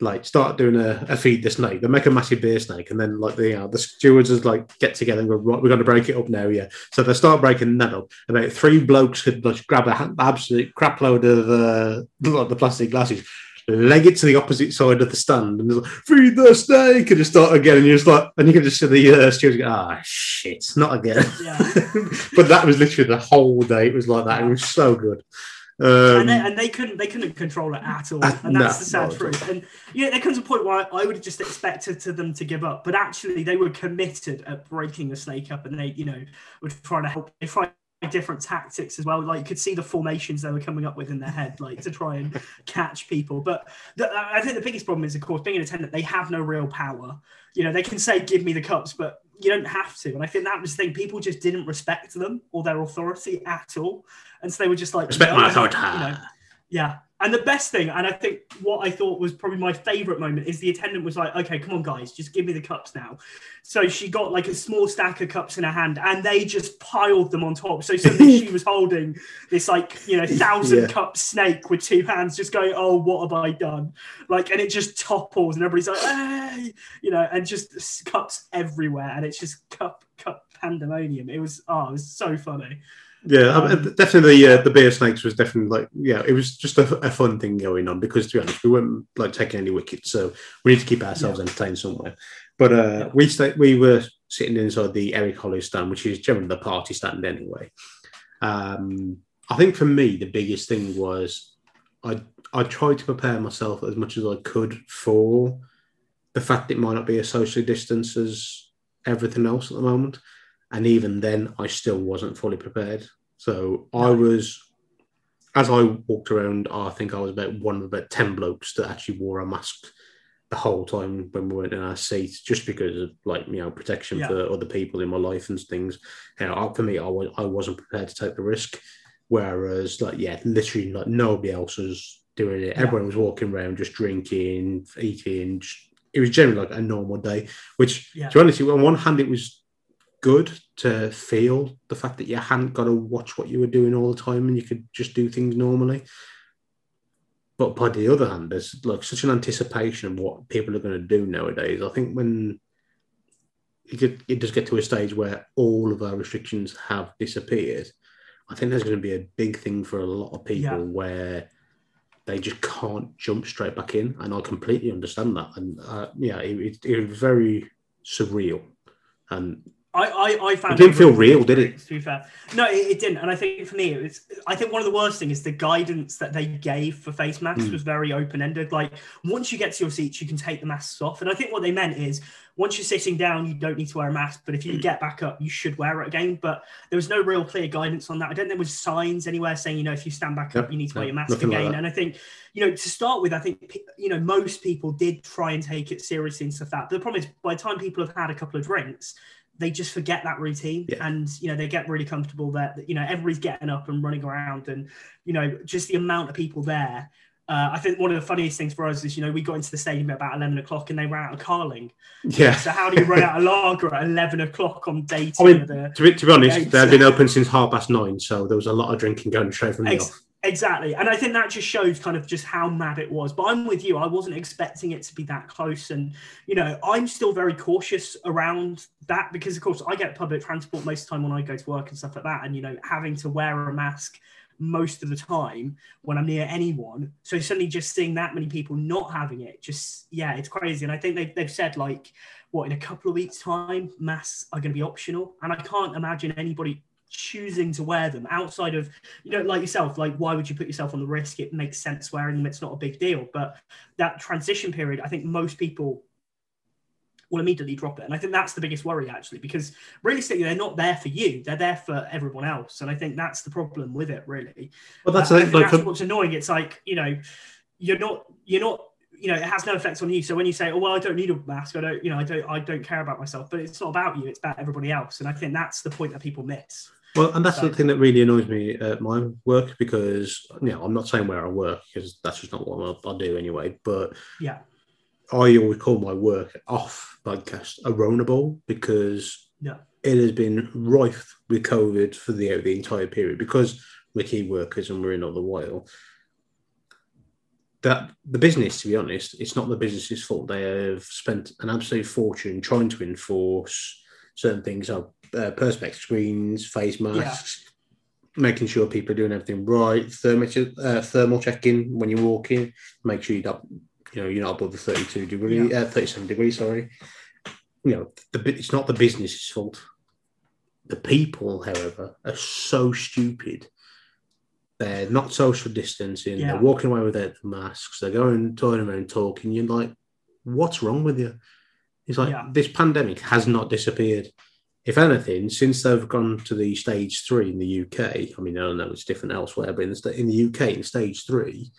like start doing a, a feed the snake. They make a massive beer snake, and then like the you know, the stewards just like get together and go, right, we're going to break it up now, yeah. So they start breaking that up. About three blokes could like grab a ha- absolute crap load of uh, like the plastic glasses. Leg it to the opposite side of the stand and like, feed the snake and just start again. And you're just like, and you can just see the uh, stewards go, ah, shit, not again. Yeah. *laughs* but that was literally the whole day. It was like that. It was so good. Um, and, they, and they couldn't they couldn't control it at all, Uh, and that's no, the sad truth. And yeah, there comes a point where I would have just expected to them to give up, but actually they were committed at breaking the snake up, and they you know were trying to help. They tried different tactics as well. Like you could see the formations they were coming up with in their head, like to try and *laughs* catch people. But the, I think the biggest problem is, of course, being an attendant, they have no real power. You know, they can say, "Give me the cups," but you don't have to. And I think that was the thing. People just didn't respect them or their authority at all, and so they were just like, respect "No, my authority. you know. Yeah. And the best thing, and I think what I thought was probably my favorite moment, is the attendant was like, okay, come on, guys, just give me the cups now. So she got like a small stack of cups in her hand and they just piled them on top. So suddenly she was holding this like, you know, thousand Yeah. cup snake with two hands, just going, oh, what have I done? Like, and it just topples and everybody's like, hey, you know, and just cups everywhere. And it's just cup, cup pandemonium. It was, oh, it was so funny. Yeah, Um, definitely. The uh, the beer snakes was definitely like yeah, it was just a, a fun thing going on because to be honest, we weren't like taking any wickets, so we need to keep ourselves entertained somewhere. But uh, Yeah. we we were sitting inside the Eric Hollies stand, which is generally the party stand anyway. Um, I think for me the biggest thing was I I tried to prepare myself as much as I could for the fact it might not be as socially distanced as everything else at the moment. And even then, I still wasn't fully prepared. So I was, as I walked around, I think I was about one of about 10 blokes that actually wore a mask the whole time when we weren't in our seats, just because of like, you know, protection Yeah. for other people in my life and things. You know, for me, I, was, I wasn't prepared to take the risk. Whereas, like, yeah, literally, like, nobody else was doing it. Yeah. Everyone was walking around just drinking, eating. Just, it was generally like a normal day, which, Yeah. to be honest, on one hand, it was good to feel the fact that you hadn't got to watch what you were doing all the time and you could just do things normally. But by the other hand, there's like such an anticipation of what people are going to do nowadays. I think when it, get, it does get to a stage where all of our restrictions have disappeared, I think there's going to be a big thing for a lot of people Yeah. where they just can't jump straight back in. And I completely understand that. And uh, yeah, it, it, it was very surreal. And I, I, I found It didn't feel real, did it? To be fair, no, it, it didn't. And I think for me, it was. I think one of the worst things is the guidance that they gave for face masks Mm. was very open ended. Like once you get to your seats, you can take the masks off. And I think what they meant is once you're sitting down, you don't need to wear a mask. But if you get back up, you should wear it again. But there was no real clear guidance on that. I don't think there was signs anywhere saying you know if you stand back Yep, up, you need to no, wear your mask nothing like again. and I think you know to start with, I think you know most people did try and take it seriously and stuff like that. But the problem is by the time people have had a couple of drinks they just forget that routine Yeah. and you know they get really comfortable that you know everybody's getting up and running around and you know just the amount of people there uh, I think one of the funniest things for us is, you know, we got into the stadium at about 11 o'clock and they ran out of carling. yeah, So, how do you run out of lager at 11 o'clock on day two? I mean, of the, to be, to be honest, they've been open since half past nine, so there was a lot of drinking going straight from the Ex- off. Exactly. And I think that just shows kind of just how mad it was. But I'm with you. I wasn't expecting it to be that close. And, you know, I'm still very cautious around that because, of course, I get public transport most of the time when I go to work and stuff like that. And, you know, having to wear a mask most of the time when I'm near anyone. So suddenly just seeing that many people not having it, just, yeah, it's crazy. And I think they've, they've said, like, what, in a couple of weeks' time, masks are going to be optional. And I can't imagine anybody choosing to wear them outside of you know like yourself like why would you put yourself on the risk? It makes sense wearing them. It's not a big deal. But that transition period i think most people will immediately drop it. And i think that's the biggest worry actually because realistically they're not there for you. They're there for everyone else. And i think that's the problem with it really. Well that's, uh, like, that's what's annoying. It's like you know you're not you're not you know, it has no effect on you. So when you say, "Oh well, I don't need a mask," I don't, you know, I don't, I don't care about myself. But it's not about you; it's about everybody else. And I think that's the point that people miss. Well, and that's so, the thing that really annoys me at my work because, you know, I'm not saying where I work because that's just not what I, I do anyway. But yeah, I always call my work off podcast a Rona because yeah. it has been rife with COVID for the the entire period because we're key workers and we're in all the while that the business, to be honest, it's not the business's fault. They have spent an absolute fortune trying to enforce certain things, like uh, perspex screens, face masks, yeah. making sure people are doing everything right, thermal, uh, thermal checking when you walk in, make sure you're not, you know, you're not above the 32 degree, yeah. uh, 37 degrees, sorry. You know, the, it's not the business's fault. The people, however, are so stupid they're not social distancing. Yeah. They're walking away without the masks. They're going, touring around, talking. You're like, what's wrong with you? It's like yeah. this pandemic has not disappeared. If anything, since they've gone to the stage three in the UK, I mean, I don't know it's different elsewhere, but in the, in the UK, in stage three,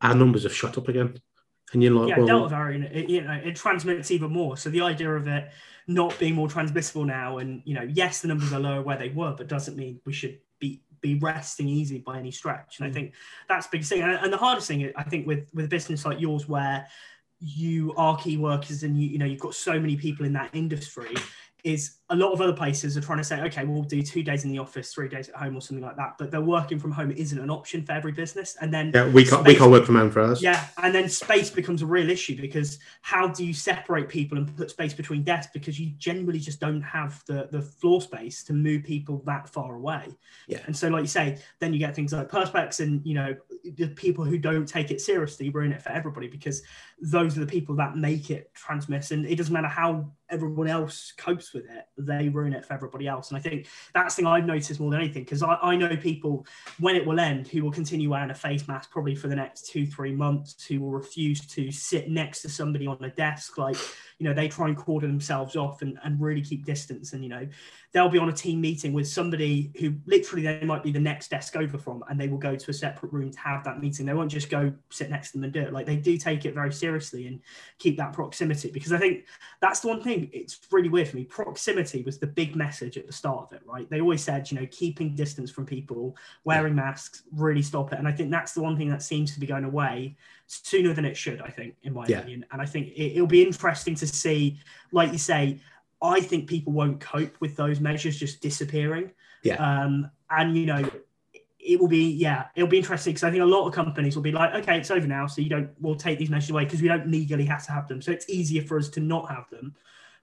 our numbers have shot up again. And you're like, yeah, well, Delta variant, it, you know, it transmits even more. So the idea of it not being more transmissible now, and you know, yes, the numbers are lower where they were, but doesn't mean we should be resting easy by any stretch. And I mm. think that's big thing. And, and the hardest thing, I think, with with a business like yours, where you are key workers and you you know you've got so many people in that industry is a lot of other places are trying to say, okay, we'll do two days in the office, three days at home, or something like that. But the working from home isn't an option for every business. And then yeah, we can't space, we can't work from home for us. Yeah, and then space becomes a real issue because how do you separate people and put space between desks because you generally just don't have the the floor space to move people that far away. Yeah, and so like you say, then you get things like perspex and you know the people who don't take it seriously ruin it for everybody because those are the people that make it transmit, and it doesn't matter how everyone else copes with it they ruin it for everybody else. And I think that's the thing I've noticed more than anything because I, I know people when it will end who will continue wearing a face mask probably for the next two, three months, who will refuse to sit next to somebody on a desk. Like, you know, they try and cordon themselves off and, and really keep distance. And, you know, they'll be on a team meeting with somebody who literally they might be the next desk over from, and they will go to a separate room to have that meeting. They won't just go sit next to them and do it. Like they do take it very seriously and keep that proximity because I think that's the one thing. It's really weird for me. Proximity was the big message at the start of it, right? They always said, you know, keeping distance from people, wearing masks, really stop it. And I think that's the one thing that seems to be going away sooner than it should. I think, in my yeah. opinion, and I think it, it'll be interesting to see, like you say I think people won't cope with those measures just disappearing. Yeah. Um, and you know, it will be yeah, it'll be interesting because I think a lot of companies will be like, okay, it's over now, so you don't we'll take these measures away because we don't legally have to have them. So it's easier for us to not have them.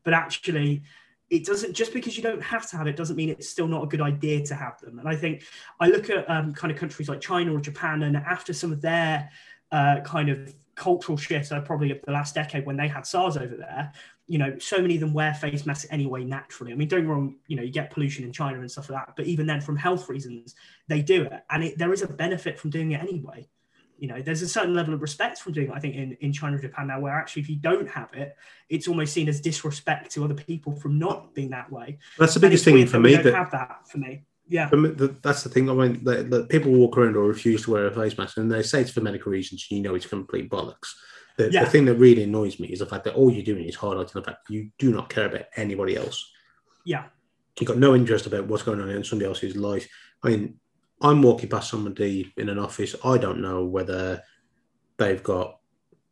But actually, it doesn't just because you don't have to have it doesn't mean it's still not a good idea to have them. And I think I look at um, kind of countries like China or Japan, and after some of their uh, kind of cultural shifts, uh, probably of the last decade when they had SARS over there, you know, so many of them wear face masks anyway naturally. I mean, don't wrong, you know, you get pollution in China and stuff like that, but even then, from health reasons, they do it, and it, there is a benefit from doing it anyway. You know, there's a certain level of respect from doing it. I think in in China and Japan now, where actually if you don't have it, it's almost seen as disrespect to other people from not being that way. That's the biggest thing for me. That, have that for me. Yeah, that's the thing. I mean, the, the people walk around or refuse to wear a face mask, and they say it's for medical reasons. You know, it's complete bollocks. The, yeah. the thing that really annoys me is the fact that all you're doing is highlighting the fact you do not care about anybody else. Yeah. You've got no interest about what's going on in somebody else's life. I mean, I'm walking past somebody in an office. I don't know whether they've got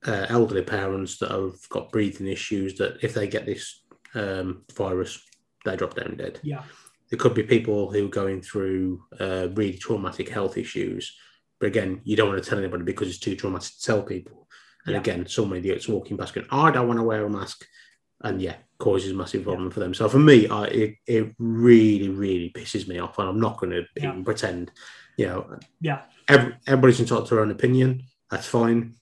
uh, elderly parents that have got breathing issues that if they get this um, virus, they drop down dead. Yeah. There could be people who are going through uh, really traumatic health issues. But again, you don't want to tell anybody because it's too traumatic to tell people. And yeah. again, so many idiots walking past going, oh, I don't want to wear a mask. And yeah, causes massive problem yeah. for them. So for me, I, it, it really, really pisses me off. And I'm not going to yeah. even pretend, you know, yeah, every, everybody's entitled to their own opinion. That's fine.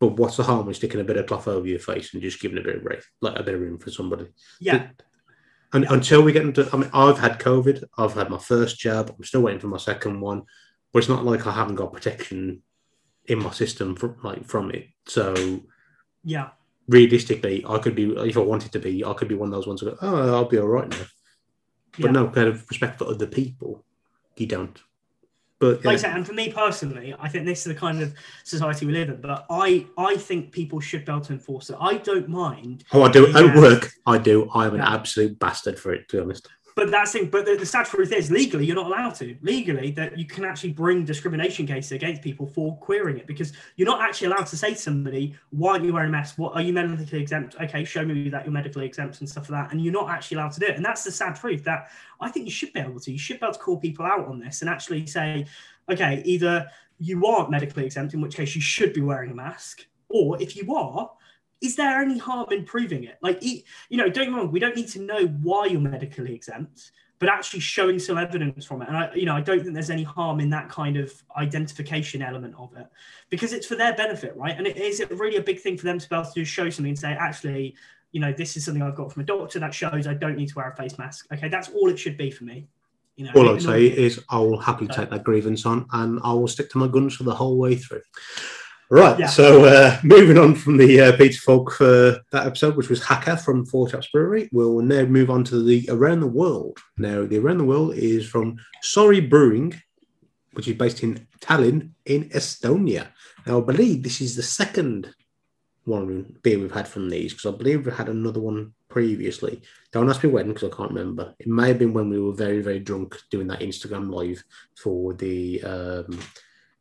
But what's the harm in sticking a bit of cloth over your face and just giving a bit of break, like a bit of room for somebody? Yeah. And until we get into, I mean, I've had COVID. I've had my first jab. I'm still waiting for my second one, but it's not like I haven't got protection in my system from like from it. So Yeah. Realistically, I could be if I wanted to be, I could be one of those ones who go, oh, I'll be all right now. But Yeah. no, kind of respect for other people, you don't. But yeah, like I said, and for me personally, I think this is the kind of society we live in. But I, I think people should be able to enforce it. I don't mind, oh, I do at work. I do. I'm an absolute bastard for it, to be honest. But that's the, but the, the sad truth is, legally, you're not allowed to. Legally, that you can actually bring discrimination cases against people for querying it because you're not actually allowed to say to somebody, "Why aren't you wearing a mask? What are you medically exempt? Okay, show me that you're medically exempt and stuff like that." And you're not actually allowed to do it. And that's the sad truth that I think you should be able to. You should be able to call people out on this and actually say, "Okay, either you aren't medically exempt, in which case you should be wearing a mask, or if you are." Is there any harm in proving it? Like, you know, don't get me wrong, we don't need to know why you're medically exempt, but actually showing some evidence from it. And I, you know, I don't think there's any harm in that kind of identification element of it because it's for their benefit, right? And it is it really a big thing for them to be able to show something and say, actually, you know, this is something I've got from a doctor that shows I don't need to wear a face mask. Okay, that's all it should be for me. You know, All I'd say is I will happily take that grievance on and I will stick to my guns for the whole way through. Right, Yeah. so uh, moving on from the uh, Peter Falk for that episode, which was Haka from Four Chaps Brewery, we'll now move on to the Around the World. Now, the Around the World is from Sori Brewing, which is based in Tallinn in Estonia. Now, I believe this is the second one beer we've had from these because I believe we had another one previously. Don't ask me when because I can't remember. It may have been when we were very, very drunk doing that Instagram live for the um,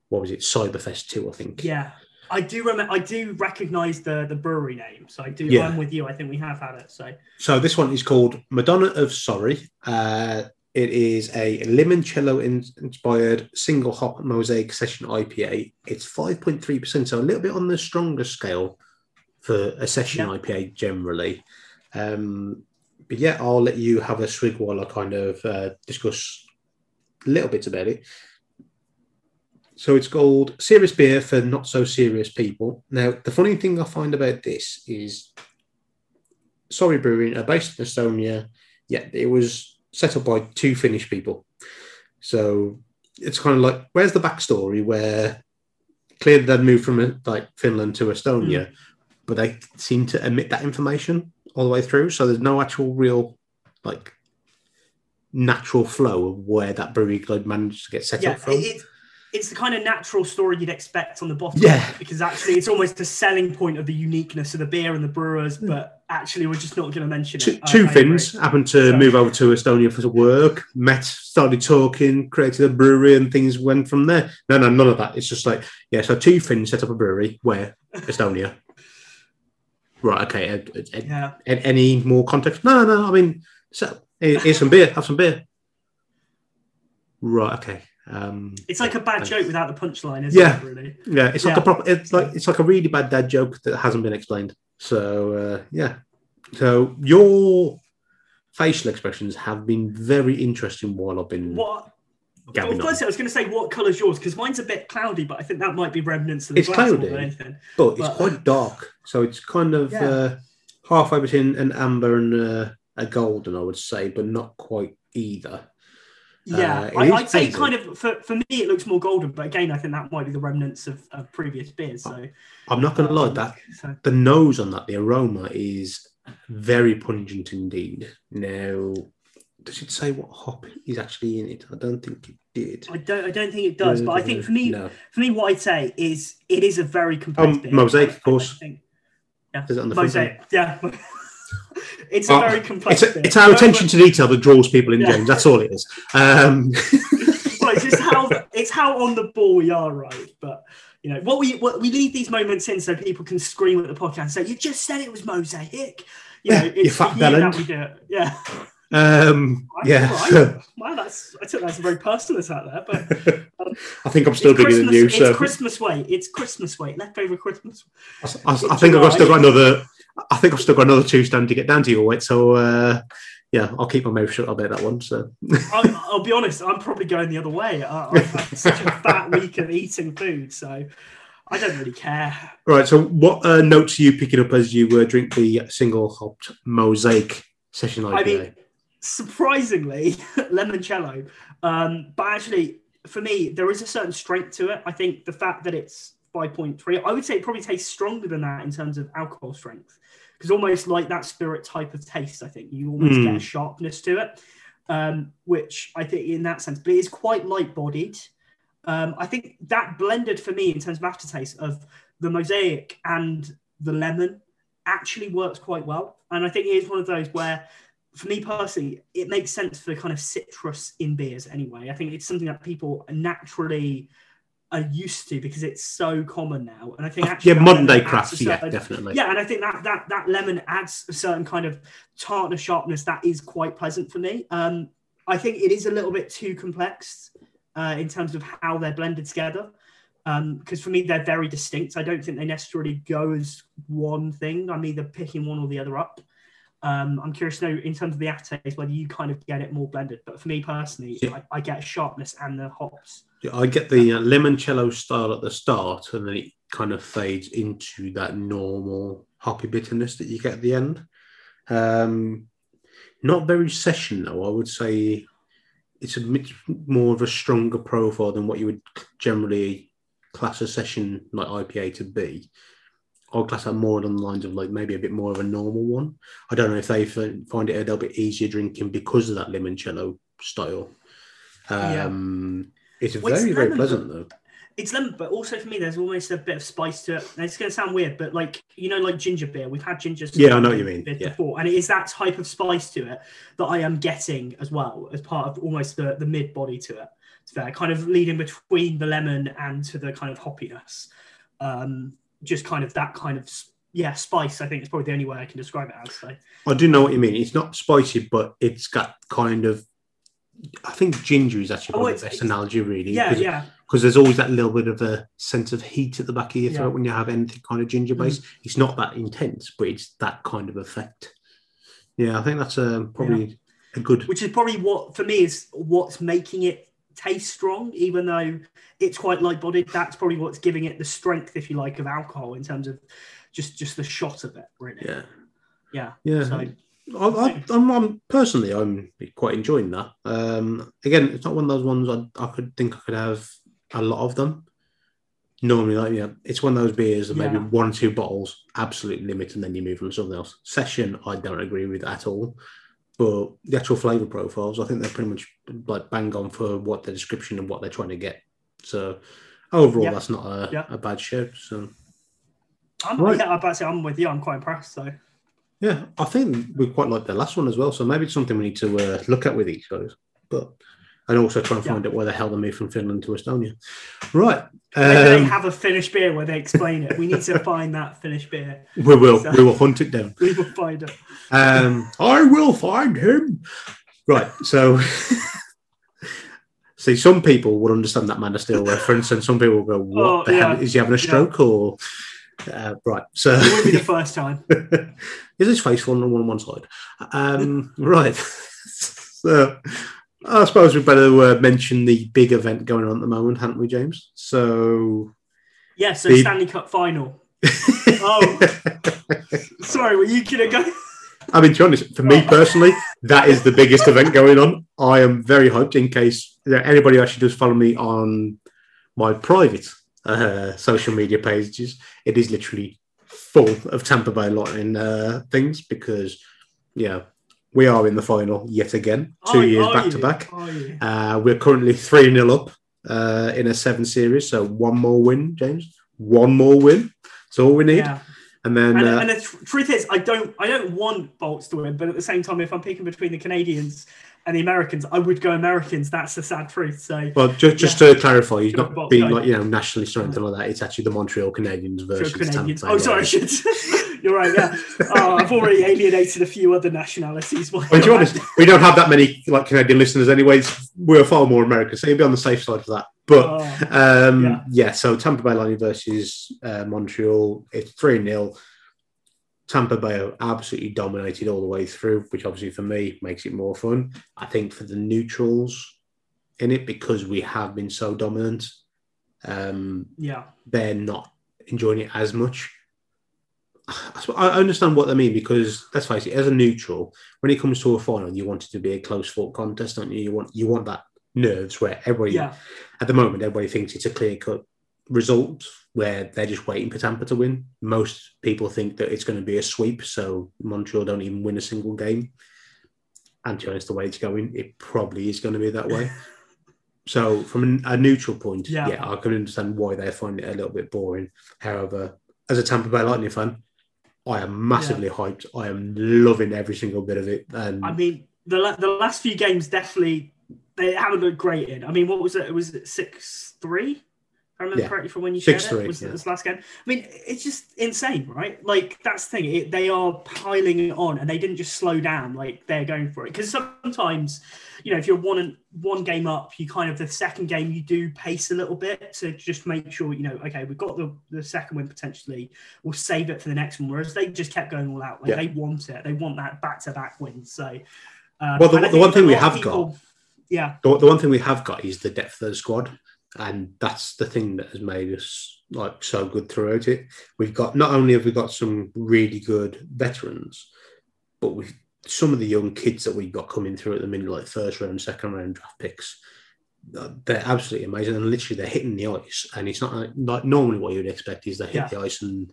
what was it, Cyberfest 2, I think. yeah. I do remember. I do recognise the the brewery name, so I do. Yeah. I'm with you. I think we have had it. So So this one is called Madonna of Sori. Uh, it is a limoncello in- inspired single hop mosaic session IPA. It's 5.3%, so a little bit on the stronger scale for a session Yeah. IPA generally. Um, but yeah, I'll let you have a swig while I kind of uh, discuss little bits about it. So it's called Serious Beer for Not So Serious People. Now, the funny thing I find about this is Sori Brewing are based in Estonia, yet it was set up by two Finnish people. So it's kind of like, where's the backstory where clearly they'd moved from like Finland to Estonia, hmm. but they seem to omit that information all the way through. So there's no actual real like natural flow of where that brewery like, managed to get set yeah, up from. it- it's the kind of natural story you'd expect on the bottom. Yeah. because actually it's almost a selling point of the uniqueness of the beer and the brewers, mm. but actually we're just not going to mention two, it. I- two agree. Finns happened to So- move over to Estonia for work, met, started talking, created a brewery, and things went from there. No, no, none of that. It's just like, yeah, so two Finns set up a brewery where *laughs* Estonia. Right, okay. Ed, Ed- Ed- Yeah, any more context? No, no, I mean, so here- here's some beer, have some beer. Right, okay. Um, it's like a bad joke without the punchline, isn't Yeah. it? Really? Yeah, it's like Yeah. a proper. It's like it's like a really bad dad joke that hasn't been explained. So uh, yeah, so your facial expressions have been very interesting while I've been What? Well, on. first, I was going to say, what colour's yours? Because mine's a bit cloudy, but I think that might be remnants of the It's glass cloudy. anything. But it's quite dark, so it's kind of Yeah. uh, halfway between an amber and uh, a golden, I would say, but not quite either. Yeah, Uh, I, I'd say kind of for, for me it looks more golden, but again I think that might be the remnants of, of previous beers. So I'm not going to lie, that So the nose on that, the aroma is very pungent indeed. Now, does it say what hop is actually in it? I don't think it did. I don't I don't think it does, but I think for me no. for me what I'd say is it is a very complex Um. Mosaic, I- of course. Think, yeah, Is it on the mosaic. Yeah, *laughs* it's a very complex. It's, a, it's our *laughs* attention to detail that draws people in, Yeah. James. That's all it is. Um, *laughs* but it's just how *laughs* it's how on the ball we are, right? But you know what we what we leave these moments in so people can scream at the podcast and say, "You just said it was mosaic." You know, Yeah, it's you fat bellend. we do it. Yeah. um, Right, yeah. alright. Wow, that's I took that's a very personal attack there, but I think I'm still bigger Christmas, than you. it's So Christmas weight. It's Christmas weight. Leftover Christmas. I, I- I think I've got- still got another. I think I've still got another two stone to get down to your weight. So uh, yeah, I'll keep my mouth shut about that one. So I'll, I'll be honest. I'm probably going the other way. I, I've had such a fat week of eating food, so I don't really care. right. So what uh, notes are you picking up as you uh, drink the single hopped mosaic session IPA? I mean, surprisingly, *laughs* limoncello. Um, but actually, for me, there is a certain strength to it. I think the fact that it's 5.3, I would say it probably tastes stronger than that in terms of alcohol strength. Because almost like that spirit type of taste, I think you almost Mm. get a sharpness to it, um, which I think in that sense, but it is quite light bodied. Um, I think that blended for me in terms of aftertaste of the mosaic and the lemon actually works quite well. And I think it is one of those where, for me personally, it makes sense for kind of citrus in beers anyway. I think it's something that people naturally are used to because it's so common now. And I think actually yeah, modern day crafts. Yeah, definitely. yeah, and I think that that that lemon adds a certain kind of tartness, sharpness that is quite pleasant for me. Um, I think it is a little bit too complex uh, in terms of how they're blended together. Because for me, they're very distinct. I don't think they necessarily go as one thing. I'm either picking one or the other up. Um, I'm curious to know in terms of the aftertaste whether you kind of get it more blended. But for me personally, Yeah. I, I get sharpness and the hops. Yeah, I get the uh, limoncello style at the start, and then it kind of fades into that normal hoppy bitterness that you get at the end. Um, not very session though. I would say it's a bit more of a stronger profile than what you would generally class a session like IPA to be. I'll class that more along the lines of like maybe a bit more of a normal one. I don't know if they find it a little bit easier drinking because of that limoncello style. Yeah. It's Well, it's very, very lemon, pleasant though. It's lemon, but also for me, there's almost a bit of spice to it. And it's going to sound weird, but like you know, like ginger beer, we've had ginger. Yeah, I know what you mean, yeah. Before, and it is that type of spice to it that I am getting as well as part of almost the the mid body to it. It's there, kind of leading between the lemon and to the kind of hoppiness. Um, just kind of that kind of yeah spice. I think is probably the only way I can describe it as. So I do know what you mean. It's not spicy, but it's got kind of. I think ginger is actually Oh, probably the best analogy, really. yeah, because, yeah, Because there's always that little bit of a sense of heat at the back of your Yeah. throat when you have anything kind of ginger based. Mm. It's not that intense, but it's that kind of effect. Yeah, I think that's um, probably a good. which is probably what for me is what's making it taste strong, even though it's quite light bodied. That's probably what's giving it the strength, if you like, of alcohol in terms of just just the shot of it, really. Yeah, Yeah. yeah. So I, I, I'm, I'm personally, I'm quite enjoying that. Um, again, it's not one of those ones I, I could think I could have a lot of them. Normally, like yeah, it's one of those beers that maybe Yeah. one or two bottles, absolute limit, and then you move on to something else. Session, I don't agree with at all. But the actual flavour profiles, I think they're pretty much like bang on for what the description and what they're trying to get. So overall, Yeah. that's not a, Yeah. a bad show. So I'm Right. yeah, I'm about to say I'm with you. I'm quite impressed. So Yeah, I think we quite like the last one as well. So maybe it's something we need to uh, look at with these guys. But and also try and Yeah. find out where the hell they moved from Finland to Estonia. Right. maybe they Um, have a Finnish beer where they explain it. We need to *laughs* find that Finnish beer. we will So- we will hunt it down. *laughs* We will find it. Um, I will find him. Right. So *laughs* see, some people would understand that Man of Steel reference, and some people will go, "What Oh, the hell is he having a stroke?" Or uh, right. So It won't be the first time. *laughs* is his face falling on one, one side? Um, right. *laughs* so I suppose we better uh, mention the big event going on at the moment, hadn't we, James? So. Yeah. So The- Stanley Cup final. Oh. *laughs* Sorry, were you gonna go? I mean, to be honest, for me personally, that is the biggest event going on. I am very hyped in case anybody actually does follow me on my private uh, social media pages. It is literally full of Tampa Bay Lightning uh, things because, yeah, we are in the final yet again, two years are back to back. Uh, we're currently 3 0 up uh, in a seven series. So one more win, James. One more win. That's all we need. Yeah. And then. And, uh, and the tr- truth is, I don't, I don't want Bolts to win, but at the same time, if I'm picking between the Canadians and the Americans, I would go Americans. That's the sad truth. So Well, just, just to clarify, he's not being like you know nationalist or anything like that. It's actually the Montreal Canadiens versus Canadians. Oh, sorry, I should. *laughs* You're right. Yeah. Oh, I've already alienated a few other nationalities. Well, to be honest, we don't have that many like Canadian listeners anyway. It's- We're far more American, so you'll be on the safe side for that. But Oh, um, Yeah. yeah. so Tampa Bay Lightning versus uh, Montreal. It's three 0 Tampa Bay absolutely dominated all the way through, which obviously for me makes it more fun. I think for the neutrals in it because we have been so dominant. Um, yeah. they're not enjoying it as much. I understand what they mean because let's face it, as a neutral, when it comes to a final, you want it to be a close fought contest, don't you? You want you want that nerves where everybody Yeah. at the moment everybody thinks it's a clear cut result where they're just waiting for Tampa to win. Most people think that it's going to be a sweep, so Montreal don't even win a single game. And to be honest, the way it's going, it probably is going to be that way. *laughs* so, from a neutral point, Yeah. yeah. I can understand why they find it a little bit boring. However, as a Tampa Bay Lightning fan, I am massively hyped. I am loving every single bit of it. And I mean, the la- the last few games definitely they haven't looked great in. I mean, what was it? Was it six three? I remember Yeah. correctly from when you said 6-3, it. Was yeah. it this last game? I mean, it's just insane, right? Like that's the thing. It, they are piling it on, and they didn't just slow down. Like they're going for it because sometimes, you know, if you're one and one game up, you kind of the second game you do pace a little bit to just make sure you know, okay, we've got the the second win potentially. We'll save it for the next one. Whereas they just kept going all out. Like Yeah. they want it. They want that back to back win. So. Um, Well, the- the one thing we have got- yeah, the, the one thing we have got is the depth of the squad, and that's the thing that has made us like so good throughout it. We've got not only have we got some really good veterans, but we some of the young kids that we've got coming through at the minute, like first round, second round draft picks. uh, They're absolutely amazing, and literally they're hitting the ice. And it's not like, like normally what you'd expect is they hit Yeah. the ice, and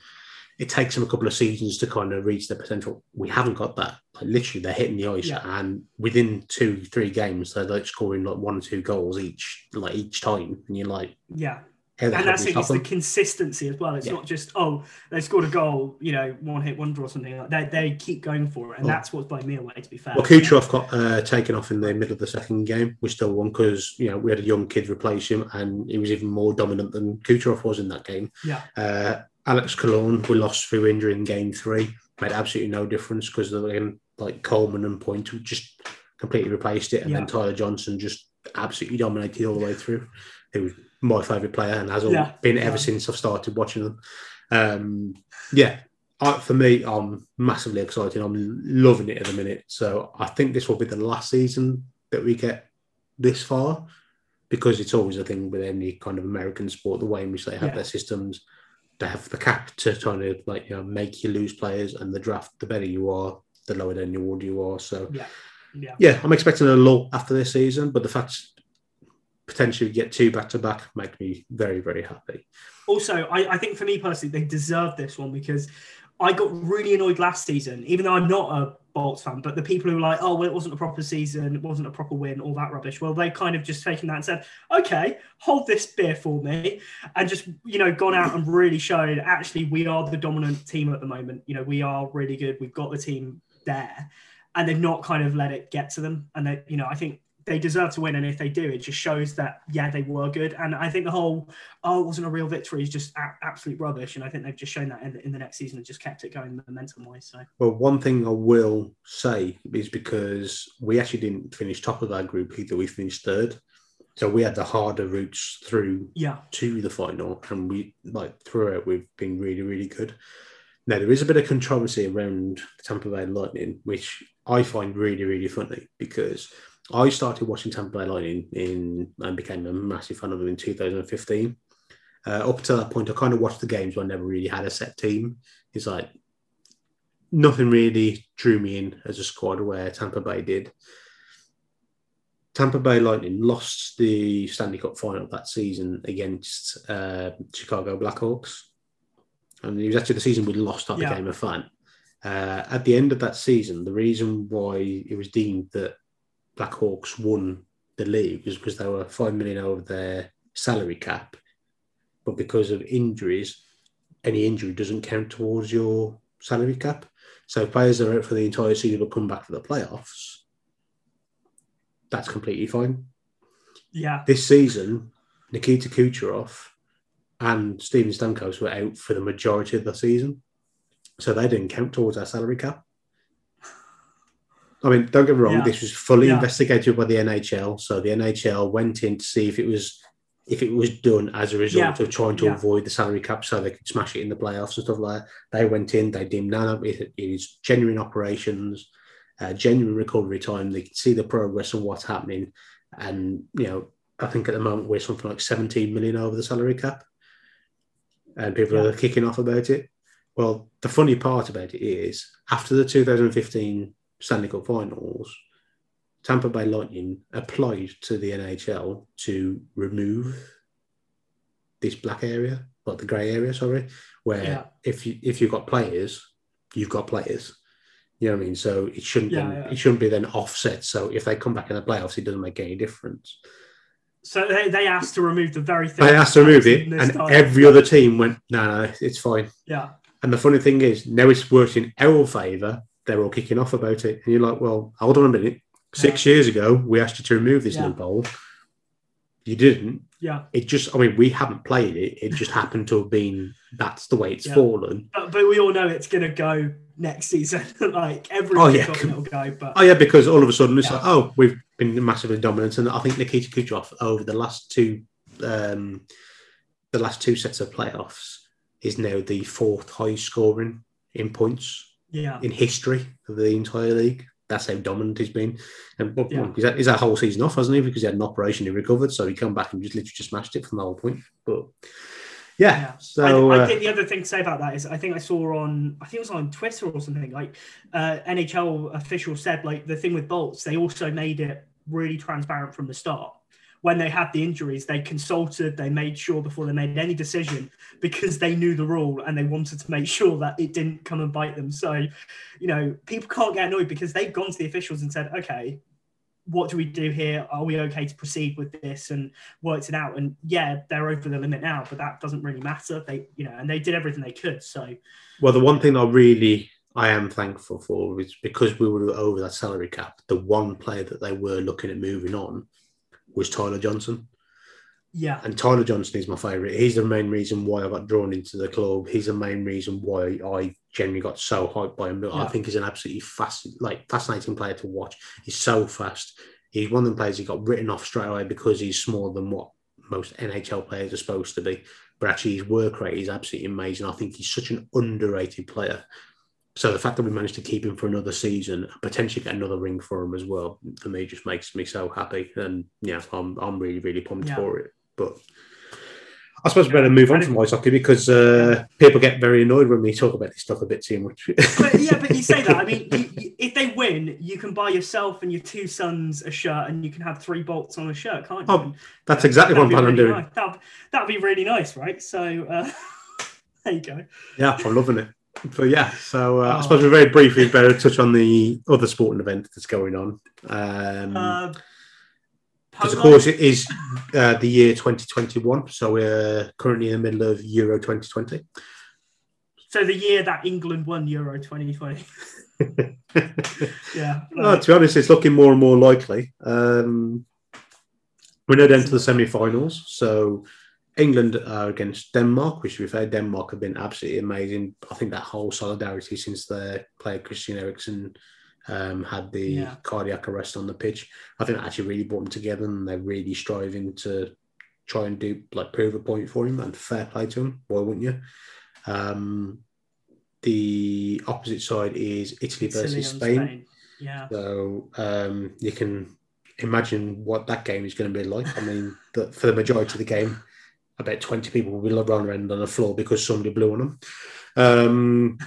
it takes them a couple of seasons to kind of reach their potential. We haven't got that. Like literally, they're hitting the ice, Yeah. and within two, three games, they're like scoring like one or two goals each, like each time, and you're like, yeah. The And that's it. It's the consistency as well. It's Yeah. not just oh they scored a goal, you know, one hit wonder or something like that. They, they keep going for it, and Oh. that's what's blown me away. To be fair, Well, Kucherov got uh, taken off in the middle of the second game. We still won because you know we had a young kid replace him, and he was even more dominant than Kucherov was in that game. Yeah. Uh, Alex Killorn, we lost through injury in game three, made absolutely no difference because again, like Coleman and Point just completely replaced it, and Yeah. then Tyler Johnson just absolutely dominated all the way through. He was my favourite player and has all Yeah. been ever Yeah. since I've started watching them. Um, yeah, I, for me, I'm massively excited. I'm loving it at the minute. So I think this will be the last season that we get this far because it's always a thing with any kind of American sport, the way in which they have Yeah. their systems. They have the cap to try to like you know make you lose players, and the draft. The better you are, the lower down your order you are. So Yeah. Yeah. yeah, I'm expecting a lull after this season, but the fact potentially get two back to back make me very very happy. Also, I, I think for me personally, they deserve this one because I got really annoyed last season, even though I'm not a Bolts fan, but the people who were like, oh, well, it wasn't a proper season, it wasn't a proper win, all that rubbish. Well, they kind of just taken that and said, okay, hold this beer for me, and just, you know, gone out and really shown actually we are the dominant team at the moment. You know, we are really good. We've got the team there. And they've not kind of let it get to them. And they, you know, I think they deserve to win. And if they do, it just shows that, yeah, they were good. And I think the whole, oh, it wasn't a real victory is just a- absolute rubbish. And I think they've just shown that in, in the next season and just kept it going momentum wise. So, Well, one thing I will say is because we actually didn't finish top of our group either, we finished third. So we had the harder routes through yeah. to the final, and we like through it, we've been really, really good. Now there is a bit of controversy around the Tampa Bay Lightning, which I find really, really funny because I started watching Tampa Bay Lightning in and became a massive fan of them in 2015. Uh, up to that point, I kind of watched the games, but I never really had a set team. It's like nothing really drew me in as a squad where Tampa Bay did. Tampa Bay Lightning lost the Stanley Cup final that season against uh, Chicago Blackhawks. And it was actually the season we lost that Yeah. became a fan. Uh, at the end of that season, the reason why it was deemed that Blackhawks won the league was because they were five million over their salary cap, but because of injuries, any injury doesn't count towards your salary cap. So players are out for the entire season but come back for the playoffs, that's completely fine. Yeah. This season, Nikita Kucherov and Steven Stamkos were out for the majority of the season, so they didn't count towards our salary cap. I mean, don't get me wrong. Yeah. This was fully Yeah. investigated by the NHL. So the NHL went in to see if it was if it was done as a result Yeah. of trying to avoid the salary cap, so they could smash it in the playoffs and stuff like that. They went in. They deemed of it, it is genuine operations, uh, genuine recovery time. They could see the progress and what's happening. And you know, I think at the moment we're something like 17 million over the salary cap, and people are kicking off about it. Well, the funny part about it is after the 2015 Stanley Cup Finals, Tampa Bay Lightning applied to the NHL to remove this black area, like the grey area, sorry, where Yeah. if you if you've got players, you've got players. You know what I mean? So it shouldn't Yeah, then, yeah. it shouldn't be then offset. So if they come back in the playoffs, it doesn't make any difference. So they, they asked to remove the very thing. They asked to remove it, and time. every other team went, "No, no, it's fine." yeah, And the funny thing is, now it's worked in our favour. They're all kicking off about it, and you're like, "Well, hold on a minute. Six years ago, we asked you to remove this Yeah. loophole. You didn't. yeah. It just, I mean, we haven't played it. It just happened to have been that's the way it's Yeah. fallen. But, but we all know it's going to go next season. *laughs* like every Oh, yeah. it'll go. But Oh yeah, because all of a sudden it's Yeah. like, oh, we've been massively dominant, and I think Nikita Kucherov over the last two, um, the last two sets of playoffs is now the fourth highest scoring in points yeah, in history of the entire league. That's how dominant he's been. And well, Yeah. he's, had, he's had a whole season off, hasn't he? Because he had an operation, he recovered, so he come back and just literally just smashed it from the whole point. But yeah, Yeah. so I, I uh, think the other thing to say about that is I think I saw on I think it was on Twitter or something like uh, NHL official said like the thing with bolts they also made it really transparent from the start when they had the injuries they consulted they made sure before they made any decision because they knew the rule and they wanted to make *laughs* sure that it didn't come and bite them so you know people can't get annoyed because they've gone to the officials and said okay what do we do here are we okay to proceed with this and worked it out. And yeah, they're over the limit now, but that doesn't really matter. They, you know, and they did everything they could. So Well, the one thing I really I am thankful for is because we were over that salary cap. The one player that they were looking at moving on was Tyler Johnson, yeah, and Tyler Johnson is my favourite. He's the main reason why I got drawn into the club. He's the main reason why I generally got so hyped by him. I Yeah. think he's an absolutely fast, like fascinating player to watch. He's so fast. He's one of the players who got written off straight away because he's smaller than what most NHL players are supposed to be. But actually, his work rate is absolutely amazing. I think he's such an underrated player. So the fact that we managed to keep him for another season, potentially get another ring for him as well, for me just makes me so happy. And yeah, I'm I'm really really pumped Yeah. for it. But I suppose we better move on from ice hockey because uh, people get very annoyed when we talk about this stuff a bit too much. but yeah, but you say that. I *laughs* mean, you, you, if they win, you can buy yourself and your two sons a shirt, and you can have three bolts on a shirt, can't you? Oh, That's exactly what I'm That'd be planning on really doing. Nice. That'd, that'd be really nice, right? So uh, *laughs* there you go. Yeah, I'm loving it. But yeah, so uh, I Oh. suppose we very briefly better touch on the other sporting event that's going on. Um, Uh, Because of course it is uh, the year 2021, so we're currently in the middle of Euro 2020. So the year that England won Euro 2020. *laughs* yeah. well, to be honest, it's looking more and more likely. Um, we're now down to the semi-finals, so England are against Denmark, which to be fair, Denmark have been absolutely amazing. I think that whole solidarity since their player Christian Eriksen um, had the Yeah. cardiac arrest on the pitch, I think that actually really brought them together, and they're really striving to try and do like prove a point for him. And fair play to him. Why wouldn't you? Um, the opposite side is Italy versus Italy and Spain. Yeah. So um, you can imagine what that game is going to be like. I mean, the, for the majority of the game, about 20 people will be running around on the floor because somebody blew on them. Um,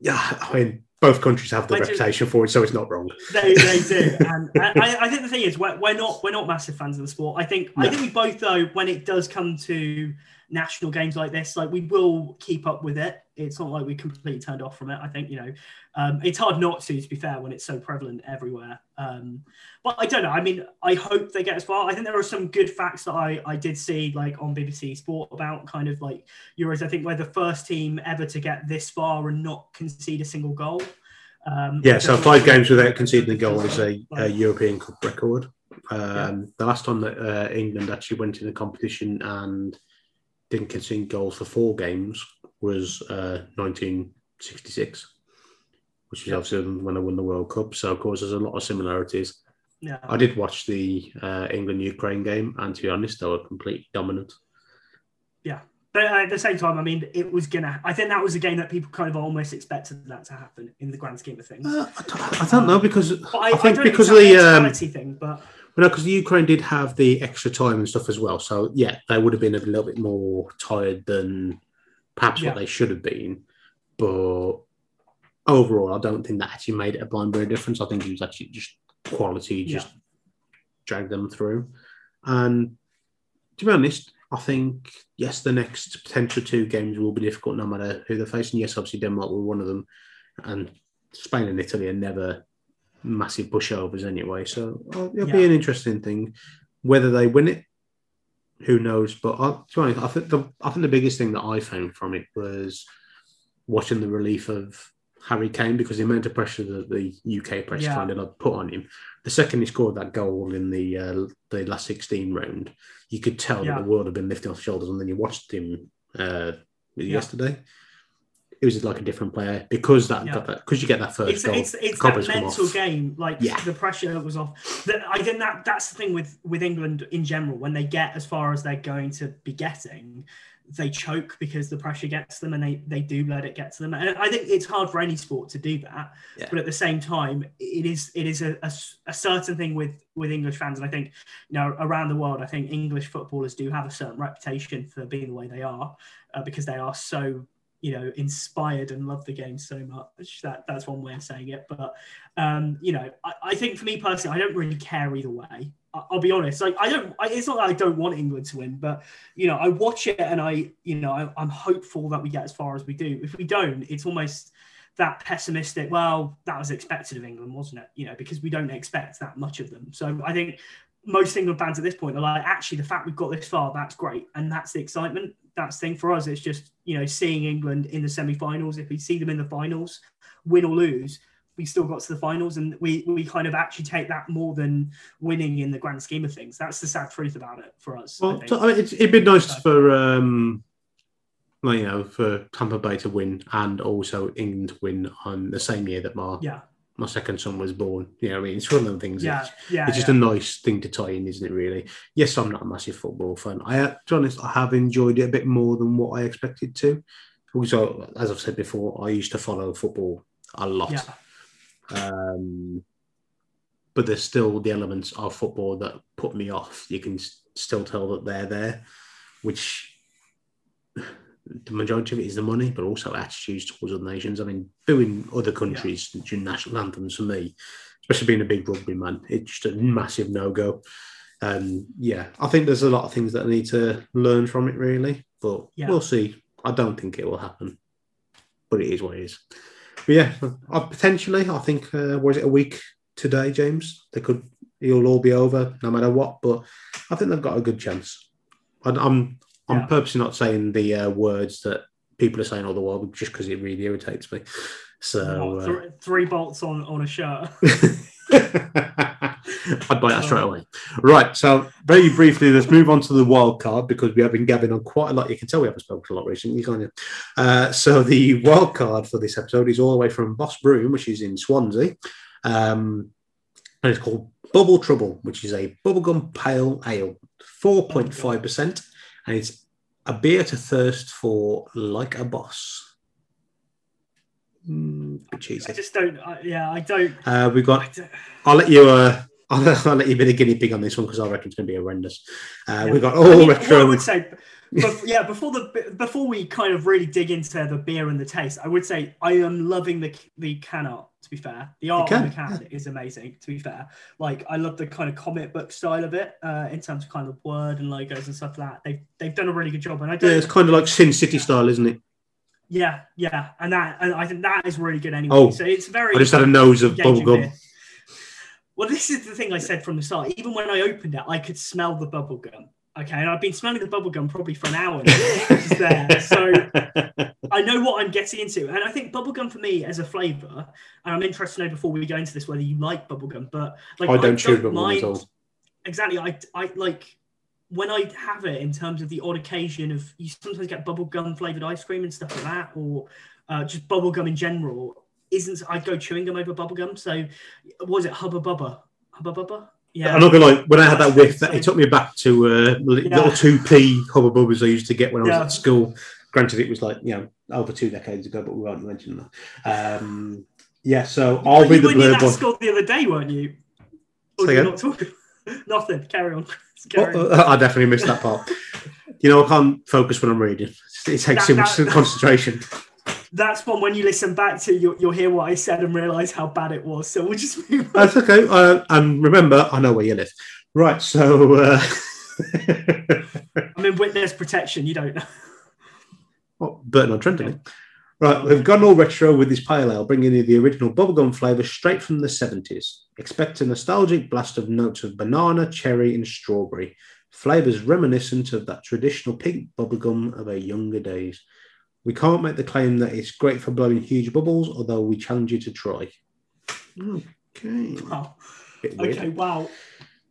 yeah, I mean, both countries have the I do- reputation for it, so it's not wrong. They, they do, and *laughs* I, I think the thing is we're, we're not we're not massive fans of the sport. I think I think we both though when it does come to national games like this, like we will keep up with it. It's not like we completely turned off from it. I think you know um, it's hard not to, to be fair, when it's so prevalent everywhere. Um, but I don't know. I mean, I hope they get as far. I think there are some good facts that I, I did see like on BBC Sport about kind of like Euros. I think we're the first team ever to get this far and not concede a single goal. Um, Yeah, so five games without conceding a goal is a, a European Cup record. Um, The last time that uh, England actually went in the competition and didn't concede goals for four games was uh, 1966, which is obviously when they won the World Cup. So, of course, there's a lot of similarities. yeah. I did watch the uh, England Ukraine game, and to be honest, they were completely dominant. Yeah. But at the same time, I mean, it was gonna. I think that was a game that people kind of almost expected that to happen in the grand scheme of things. Uh, I, don't, I don't know because I, I think because of the um, thing, But no, because the Ukraine did have the extra time and stuff as well. So yeah, they would have been a little bit more tired than perhaps Yeah. what they should have been. But overall, I don't think that actually made it a blind bit very difference. I think it was actually just quality, just dragged them through. And to be honest, I think yes, the next potential two games will be difficult no matter who they're facing. Yes, obviously Denmark were one of them, and Spain and Italy are never massive pushovers anyway. So uh, it'll be an interesting thing. Whether they win it, who knows? But I, honest, I think the I think the biggest thing that I found from it was watching the relief of Harry Kane because the amount of pressure that the UK press Yeah. kind of like put on him. The second he scored that goal in the uh, the last sixteen round, you could tell Yeah. that the world had been lifting off his shoulders. And then you watched him uh, Yeah. yesterday. It was like a different player because that Yeah. because you get that first it's goal. it's, it's the that mental game. Like Yeah. the pressure was off. That I think that that's the thing with with England in general. When they get as far as they're going to be getting, they choke because the pressure gets them, and they they do let it get to them. And I think it's hard for any sport to do that. Yeah. But at the same time, it is it is a, a a certain thing with with English fans, and I think you know around the world, I think English footballers do have a certain reputation for being the way they are uh, because they are so you know inspired and love the game so much that that's one way of saying it. But um you know I, I think for me personally i don't really care either way. I, i'll be honest like i don't I, it's not that i don't want england to win but you know i watch it and i you know I, i'm hopeful that we get as far as we do. If we don't it's almost that pessimistic well that was expected of england wasn't it? You know because we don't expect that much of them. So i think most England fans at this point are like, actually, the fact we've got this far, that's great, and that's the excitement. That's the thing for us. It's just you know seeing England in the semi-finals. If we see them in the finals, win or lose, we still got to the finals, and we we kind of actually take that more than winning in the grand scheme of things. That's the sad truth about it for us. I Well, so, I mean, it's, it'd be nice for um, like, you know, for Tampa Bay to win and also England to win on the same year that my yeah, my second son was born. You know, what I mean, it's one of them things. yeah, It's, yeah. it's just yeah. a nice thing to tie in, isn't it? Really. Yes, I'm not a massive football fan. I, to be honest, I have enjoyed it a bit more than what I expected to. Also, as I've said before, I used to follow football a lot. yeah, Um, but there's still the elements of football that put me off. You can still tell that they're there, which the majority of it is the money, but also attitudes towards other nations. I mean, booing other countries during national anthems for me, especially being a big rugby man, it's just a massive no go. Um, yeah, I think there's a lot of things that I need to learn from it, really, but Yeah. we'll see. I don't think it will happen, but it is what it is. But yeah, I, potentially, I think, uh, was it a week today, James? They could, it'll all be over no matter what, but I think they've got a good chance. I, I'm, I'm Yeah. purposely not saying the uh, words that people are saying all the while just because it really irritates me. So, What, uh, th- three bolts on on a shirt. *laughs* *laughs* I'd buy that straight away. Right. So, very briefly, let's move on to the wild card because we have been gabbing on quite a lot. You can tell we haven't spoken a lot recently, can't you? Uh, so, the wild card for this episode is all the way from Boss Brewing, which is in Swansea. Um, and it's called Bubble Trouble, which is a bubblegum pale ale, 4.5%. And it's a beer to thirst for like a boss. Mm, bit I just don't. I, yeah, I don't. Uh, we've got I don't I'll let you. Uh, I'll, *laughs* I'll let you be the guinea pig on this one because I reckon it's going to be horrendous. Uh, Yeah. We've got I all mean, what I retro. would say, bef- yeah, before the before we kind of really dig into the beer and the taste, I would say I am loving the the can art. To be fair, the art can, on the can is amazing. To be fair, like I love the kind of comic book style of it uh, in terms of kind of word and logos and stuff like that. They've they've done a really good job, and I don't. Yeah, it's kind of like Sin City style, isn't it? yeah, yeah, and that and I think that is really good anyway. Oh, so it's very. I just had a nose of bubblegum. beer. Well, this is the thing I said from the start. Even when I opened it, I could smell the bubble gum. Okay, and I've been smelling the bubble gum probably for an hour. Now. There, so *laughs* I know what I'm getting into, and I think bubblegum for me as a flavour, and I'm interested to know before we go into this whether you like bubblegum, but like I don't chew bubblegum mind- at all. Exactly, I I like when I have it in terms of the odd occasion of you sometimes get bubblegum flavoured ice cream and stuff like that, or uh, just bubblegum in general. Isn't I go chewing gum over bubblegum? So was it Hubba Bubba? Hubba Bubba? Yeah. I'm not gonna lie. When I had that whiff, that, it took me back to uh, Yeah. little two p hubba bubbas I used to get when I was Yeah. at school. Granted, it was like you know over two decades ago, but we won't mention that. Um, yeah, so I'll you be the blurb one. school the other day, weren't you? Or you not talk? *laughs* Nothing. Carry on. *laughs* Carry on. Oh, I definitely missed that part. You know, I can't focus when I'm reading. It takes That- too much that- concentration. *laughs* That's one when you listen back to you'll, you'll hear what I said and realise how bad it was. So we'll just move on. That's okay. Uh, and remember, I know where you live. Right. So, uh, *laughs* I'm in witness protection. You don't know. oh, Burton on Trent, isn't? Right, we've gone all retro with this pale ale, bringing you the original bubblegum flavour straight from the 70s. Expect a nostalgic blast of notes of banana, cherry, and strawberry. Flavours reminiscent of that traditional pink bubblegum of our younger days. We can't make the claim that it's great for blowing huge bubbles, although we challenge you to try. Okay. Wow. Okay. Wow.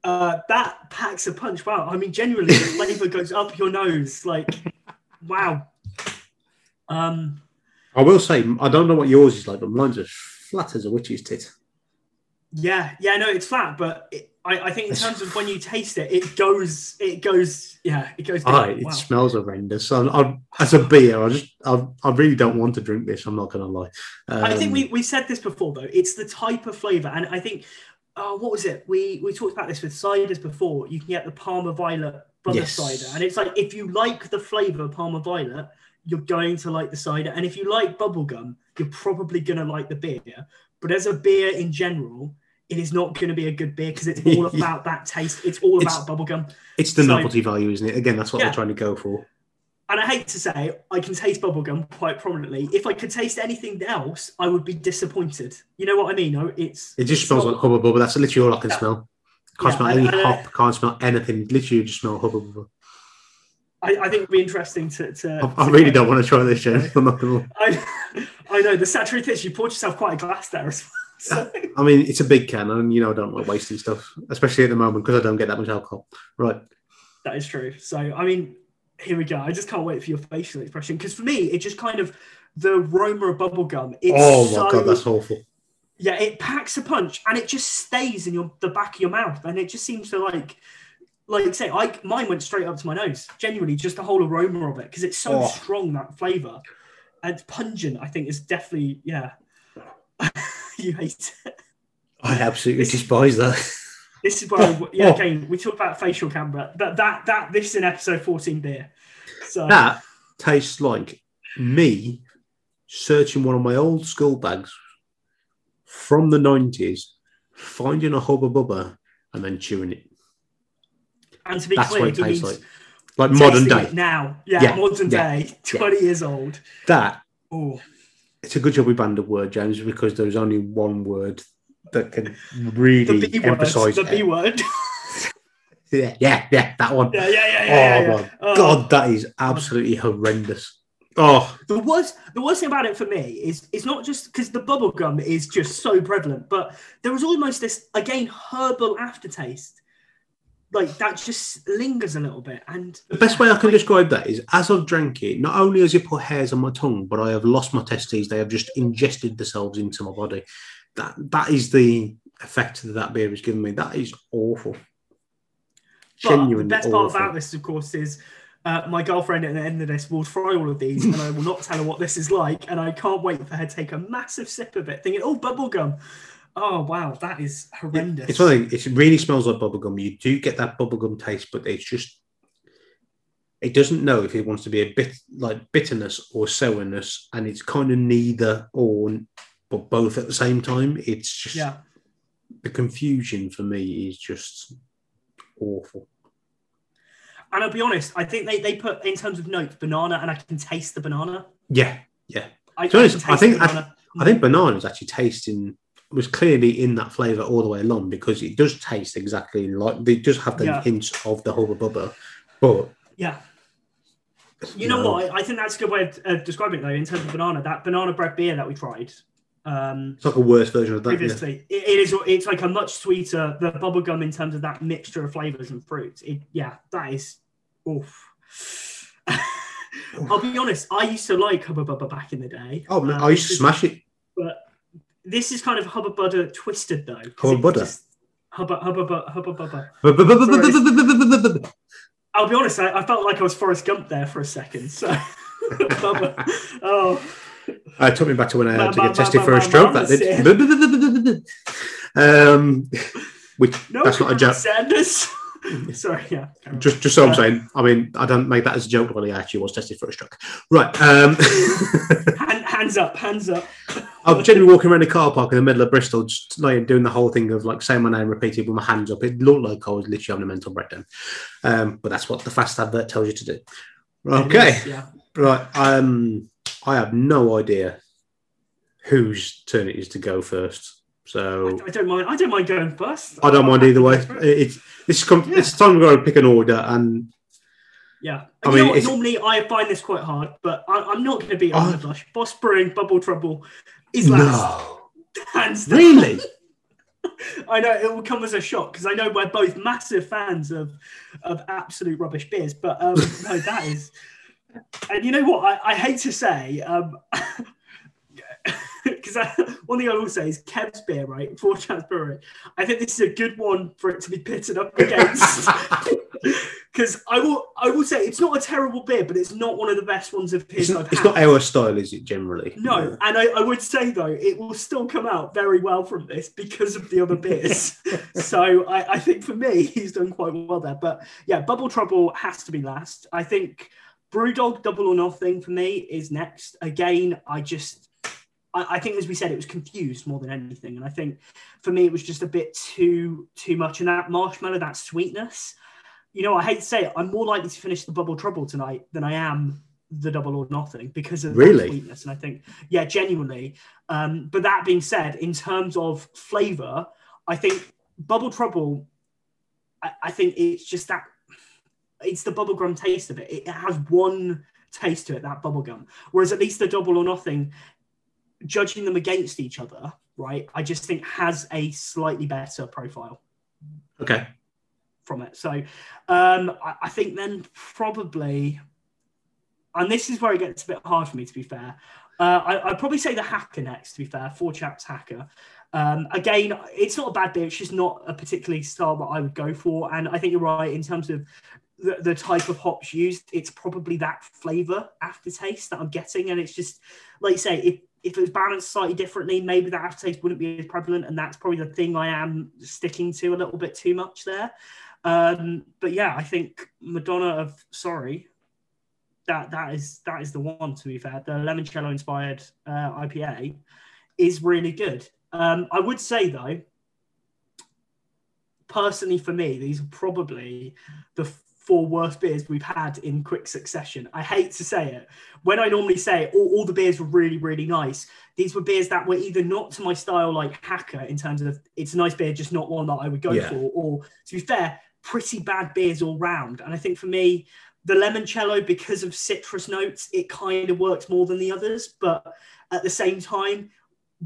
Uh, that packs a punch. Wow. I mean, genuinely, the *laughs* flavour goes up your nose. Like, wow. Um. I will say, I don't know what yours is like, but mine's as flat as a witch's tit. Yeah. Yeah. No, it's flat, but it, I, I think in terms of when you taste it, it goes. It goes. Yeah. It goes. Ah, down. it Wow. smells horrendous. So I, as a beer, I just, I, I really don't want to drink this. I'm not going to lie. I think Um, we we said this before though. It's the type of flavour, and I think. Oh, what was it? We we talked about this with ciders before. You can get the Parma Violet brother Yes. cider, and it's like if you like the flavour of Parma Violet, you're going to like the cider, and if you like bubblegum, you're probably going to like the beer. But as a beer in general, it is not going to be a good beer because it's *laughs* all about that taste. It's all It's- about bubblegum. It's the So- novelty value, isn't it? Again, that's what Yeah. they're trying to go for. And I hate to say, I can taste bubblegum quite prominently. If I could taste anything else, I would be disappointed. You know what I mean? It's It just it's smells not- like Hubba Bubba. That's literally all I can Yeah. smell. Can't Yeah, smell any and, uh, hop. Can't smell anything. Literally, just smell Hubba Bubba. I, I think it'd be interesting to. to I, I really don't want to try this, James. *laughs* I'm not gonna. I, I know the truth is you poured yourself quite a glass there as well. So, *laughs* I mean, it's a big can, and you know, I don't like wasting stuff, especially at the moment because I don't get that much alcohol. Right. that is true. So I mean, here we go. I just can't wait for your facial expression because for me, it just kind of the aroma of bubblegum. It's oh my so, god, that's awful. yeah, it packs a punch and it just stays in your the back of your mouth, and it just seems to like. Like I say, I mine went straight up to my nose. Genuinely, just the whole aroma of it because it's so Oh. strong that flavor, and pungent. I think is definitely yeah. *laughs* you hate it. I absolutely despise that. This is where, *laughs* yeah, again, we talk about facial camera. That that that this is in episode fourteen beer. So That tastes like me searching one of my old school bags from the 90s, finding a Hubba Bubba, and then chewing it. and to be That's clear, what it tastes like. Like modern day. now. Yeah, Yeah, modern yeah, day, twenty years old. That, Oh, it's a good job we banned the word, James, because there's only one word that can the really word. emphasize The B word. *laughs* Yeah, yeah, yeah, that one. yeah, yeah, yeah, Oh yeah. yeah, oh, my yeah. Oh. god, that is absolutely horrendous. Oh, The worst, the worst thing about it for me is it's not just because the bubble gum is just so prevalent, but there was almost this again herbal aftertaste, like that just lingers a little bit. And the best way I can describe that is as I've drank it, not only has it put hairs on my tongue, but I have lost my testes. They have just ingested themselves into my body. That that is the effect that that beer has given me. That is awful. But the best part about this, of course, is uh, my girlfriend at the end of this will try all of these, and I will not tell her what this is like, and I can't wait for her to take a massive sip of it, thinking, "Oh, bubblegum." Oh wow, that is horrendous. It's one thing. It really smells like bubblegum. You do get that bubblegum taste, but it's just it doesn't know if it wants to be a bit like bitterness or sourness, and it's kind of neither or but both at the same time. It's just yeah, the confusion for me is just awful. and I'll be honest, I think they, they put in terms of notes banana, and I can taste the banana. Yeah, yeah. I, honest, I think- I- I think mm. banana is actually tasting was clearly in that flavour all the way along because it does taste exactly like they just have the Yeah. hints of the hubba bubba, but yeah. You know no. what? I think that's a good way of uh, describing it, though, in terms of banana. That banana bread beer that we tried um, It's like a worse version of that. yeah. previously, it, it is. It's like a much sweeter the bubble gum in terms of that mixture of flavors and fruits. It, yeah, that is. Oof. *laughs* I'll be honest. I used to like Hubba Bubba back in the day. Oh man, Uh, I used to smash it. But this is kind of Hubba Bubba twisted though. Hubba Bubba? Hubba Hubba Bubba Hubba Bubba. I'll be honest. I, I felt like I was Forrest Gump there for a second. So, *laughs* Oh, Uh, it took me back to when I had to get tested for a stroke. That did. um, which no, that's not a joke. Sanders. *laughs* Sorry, yeah. Just, just so I'm saying. I mean, I don't make that as a joke, but he actually was tested for a stroke. Right. Um, *laughs* Hand, hands up, hands up. I'm generally walking around the car park in the middle of Bristol, just like doing the whole thing of like saying my name repeated with my hands up. It looked like I was literally having a mental breakdown. Um, but that's what the fast advert tells you to do. Okay. Yeah. Right. Um, I have no idea whose turn it is to go first. So I don't mind. I don't mind going first. I don't mind either way. It- It's it's come, it's time to pick an order, and Yeah. I you mean, know what, normally I find this quite hard, but I, I'm not going to be Oh. on the blush. Boss Brewing, Bubble Trouble is last. no, down. really, *laughs* I know it will come as a shock because I know we're both massive fans of of absolute rubbish beers, but um, no, that is. And you know what? I, I hate to say, um, *laughs* because uh, *laughs* one thing I will say is Kev's beer, right? *laughs* Four Chance Brewery. I think this is a good one for it to be pitted up against. *laughs* Because I will, I will say it's not a terrible beer, but it's not one of the best ones of his it's, I've not, it's not our style, is it? Generally, No, and I, I would say though, it will still come out very well from this because of the other beers. so I, I think for me, he's done quite well there. But yeah, Bubble Trouble has to be last. I think Brewdog Double or Nothing for me is next. Again, I just, I, I think as we said, it was confused more than anything, and I think for me it was just a bit too too much. And that marshmallow, that sweetness. You know, I hate to say it, I'm more likely to finish the Bubble Trouble tonight than I am the double or nothing because of Really? sweetness. And I think, yeah, genuinely. Um, but that being said, in terms of flavor, I think Bubble Trouble, I, I think it's just that it's the bubblegum taste of it. It has one taste to it, that bubblegum. Whereas at least the double or nothing, judging them against each other, right, I just think has a slightly better profile okay. from it. So um, I, I think then probably, and this is where it gets a bit hard for me to be fair. Uh, I, I'd probably say the Haka next. To be fair, four chaps Haka. Um, again, it's not a bad beer. It's just not a particularly style that I would go for. And I think you're right in terms of the, the type of hops used. It's probably that flavor aftertaste that I'm getting, and it's just like you say, if if it was balanced slightly differently, maybe that aftertaste wouldn't be as prevalent, and that's probably the thing I am sticking to a little bit too much there. Um, but yeah, I think Madonna of Sori, that that is that is the one. To be fair, the limoncello inspired uh, IPA is really good. Um, I would say though, personally for me, these are probably the four worst beers we've had in quick succession. I hate to say it. When I normally say all, all the beers were really, really nice, these were beers that were either not to my style, like Haka, in terms of it's a nice beer, just not one that I would go Yeah. for, or to be fair, pretty bad beers all round. And I think for me, the limoncello, because of citrus notes, it kind of works more than the others. But at the same time,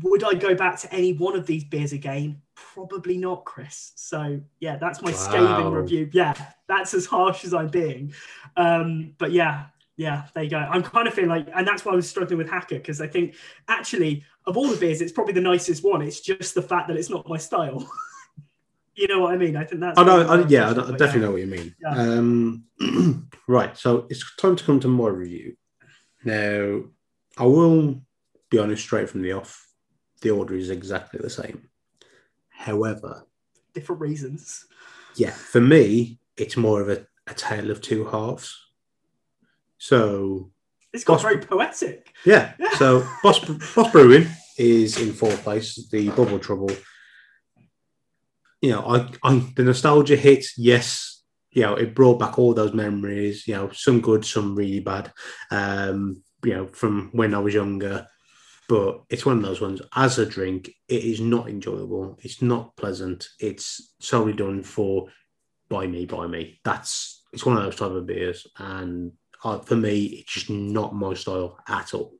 would I go back to any one of these beers again? Probably not, Chris. So yeah, that's my scathing review. Yeah, that's as harsh as I'm being. Um, but yeah, yeah, there you go. I'm kind of feeling like, and that's why I was struggling with Haka because I think actually of all the beers, it's probably the nicest one. It's just the fact that it's not my style. *laughs* you know what I mean? I think that's. I know. I, yeah, I, I'm know- I struggling, definitely yeah. know what you mean. Yeah. Um, *clears throat* right. So it's time to come to my review. Now, I will be honest straight from the off. The order is exactly the same. However, Different reasons. yeah, for me, it's more of a, a tale of two halves. So It's got Boss- very poetic. Yeah. Yeah. So Boss, Boss Brewing is in fourth place. The Bubble Trouble. You know, I, I the nostalgia hit. Yes, you know, it brought back all those memories. You know, some good, some really bad. Um, you know, from when I was younger. But it's one of those ones. As a drink, it is not enjoyable. It's not pleasant. It's solely done for by me, by me. That's it's one of those type of beers, and uh, for me, it's just not my style at all.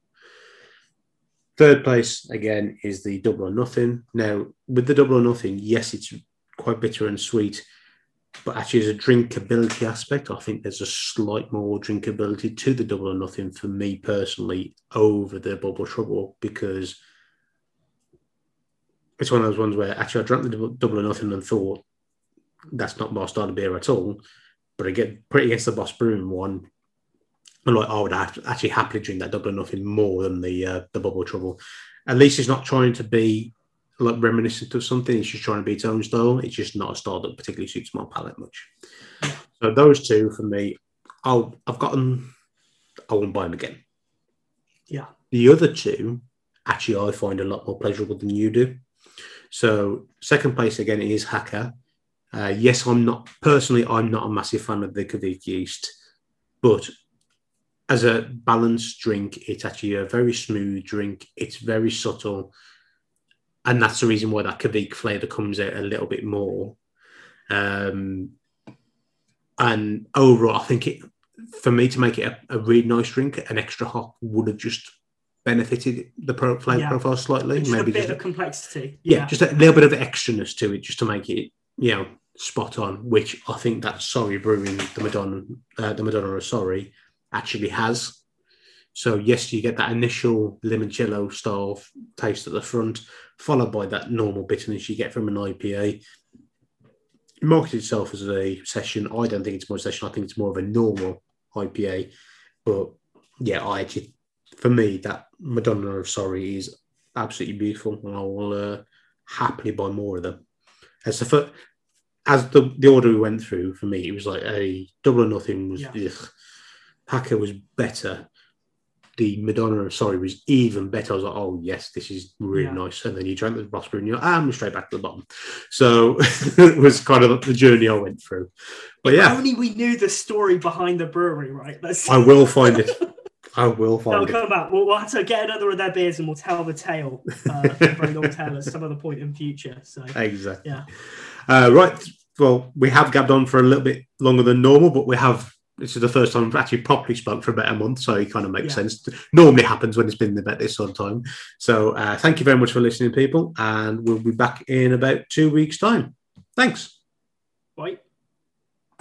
Third place again is the double or nothing. Now, with the double or nothing, yes, it's quite bitter and sweet, but actually, as a drinkability aspect, I think there's a slight more drinkability to the double or nothing for me personally over the bubble trouble because it's one of those ones where actually I drank the double, or nothing and thought that's not my style of beer at all. But I get pretty against the Boss Brewing one. I'm like, I would actually happily drink that double or nothing more than the uh, the bubble trouble. At least it's not trying to be like reminiscent of something. It's just trying to be its own style. It's just not a style that particularly suits my palate much. So those two for me, I'll I've gotten. I won't buy them again. Yeah. The other two, actually, I find a lot more pleasurable than you do. So second place again is Haka. Uh, yes, I'm not personally. I'm not a massive fan of the Kveik yeast, but as a balanced drink, it's actually a very smooth drink. It's very subtle, and that's the reason why that Kveik flavour comes out a little bit more. Um, and overall, I think it for me to make it a, a really nice drink, an extra hop would have just benefited the pro- flavour Yeah. profile slightly. Just Maybe a bit just of complexity. yeah, just a little bit of extraness to it, just to make it, you know, spot on. Which I think that Sori Brewing, the Madonna, uh, the Madonna of Sori, actually has. So yes, you get that initial limoncello style taste at the front, followed by that normal bitterness you get from an IPA. It markets itself as a session. I don't think it's more a session. I think it's more of a normal IPA. But yeah, I actually, for me, that Madonna of Sori is absolutely beautiful, and I will uh, happily buy more of them. As the as the, the order we went through, for me, it was like a double or nothing was Yeah. Haka was better. The Madonna of Sori was even better. I was like, oh yes, this is really Yeah. nice. And then you drank the Rossborough and you're like, ah, I'm straight back to the bottom. So *laughs* it was kind of the journey I went through. But If yeah, only we knew the story behind the brewery, right? I will find it. I will *laughs* They'll find it. come back. We'll, we'll have to get another of their beers and we'll tell the tale. Uh, long tale at some other point in future. So Exactly. yeah, Uh, right. Well, we have gabbed on for a little bit longer than normal, but we have. This is the first time we've actually properly spoke for about a month, so it kind of makes Yeah. sense. Normally happens when it's been about this sort of time. So, uh, thank you very much for listening, people, and we'll be back in about two weeks' time. Thanks. right.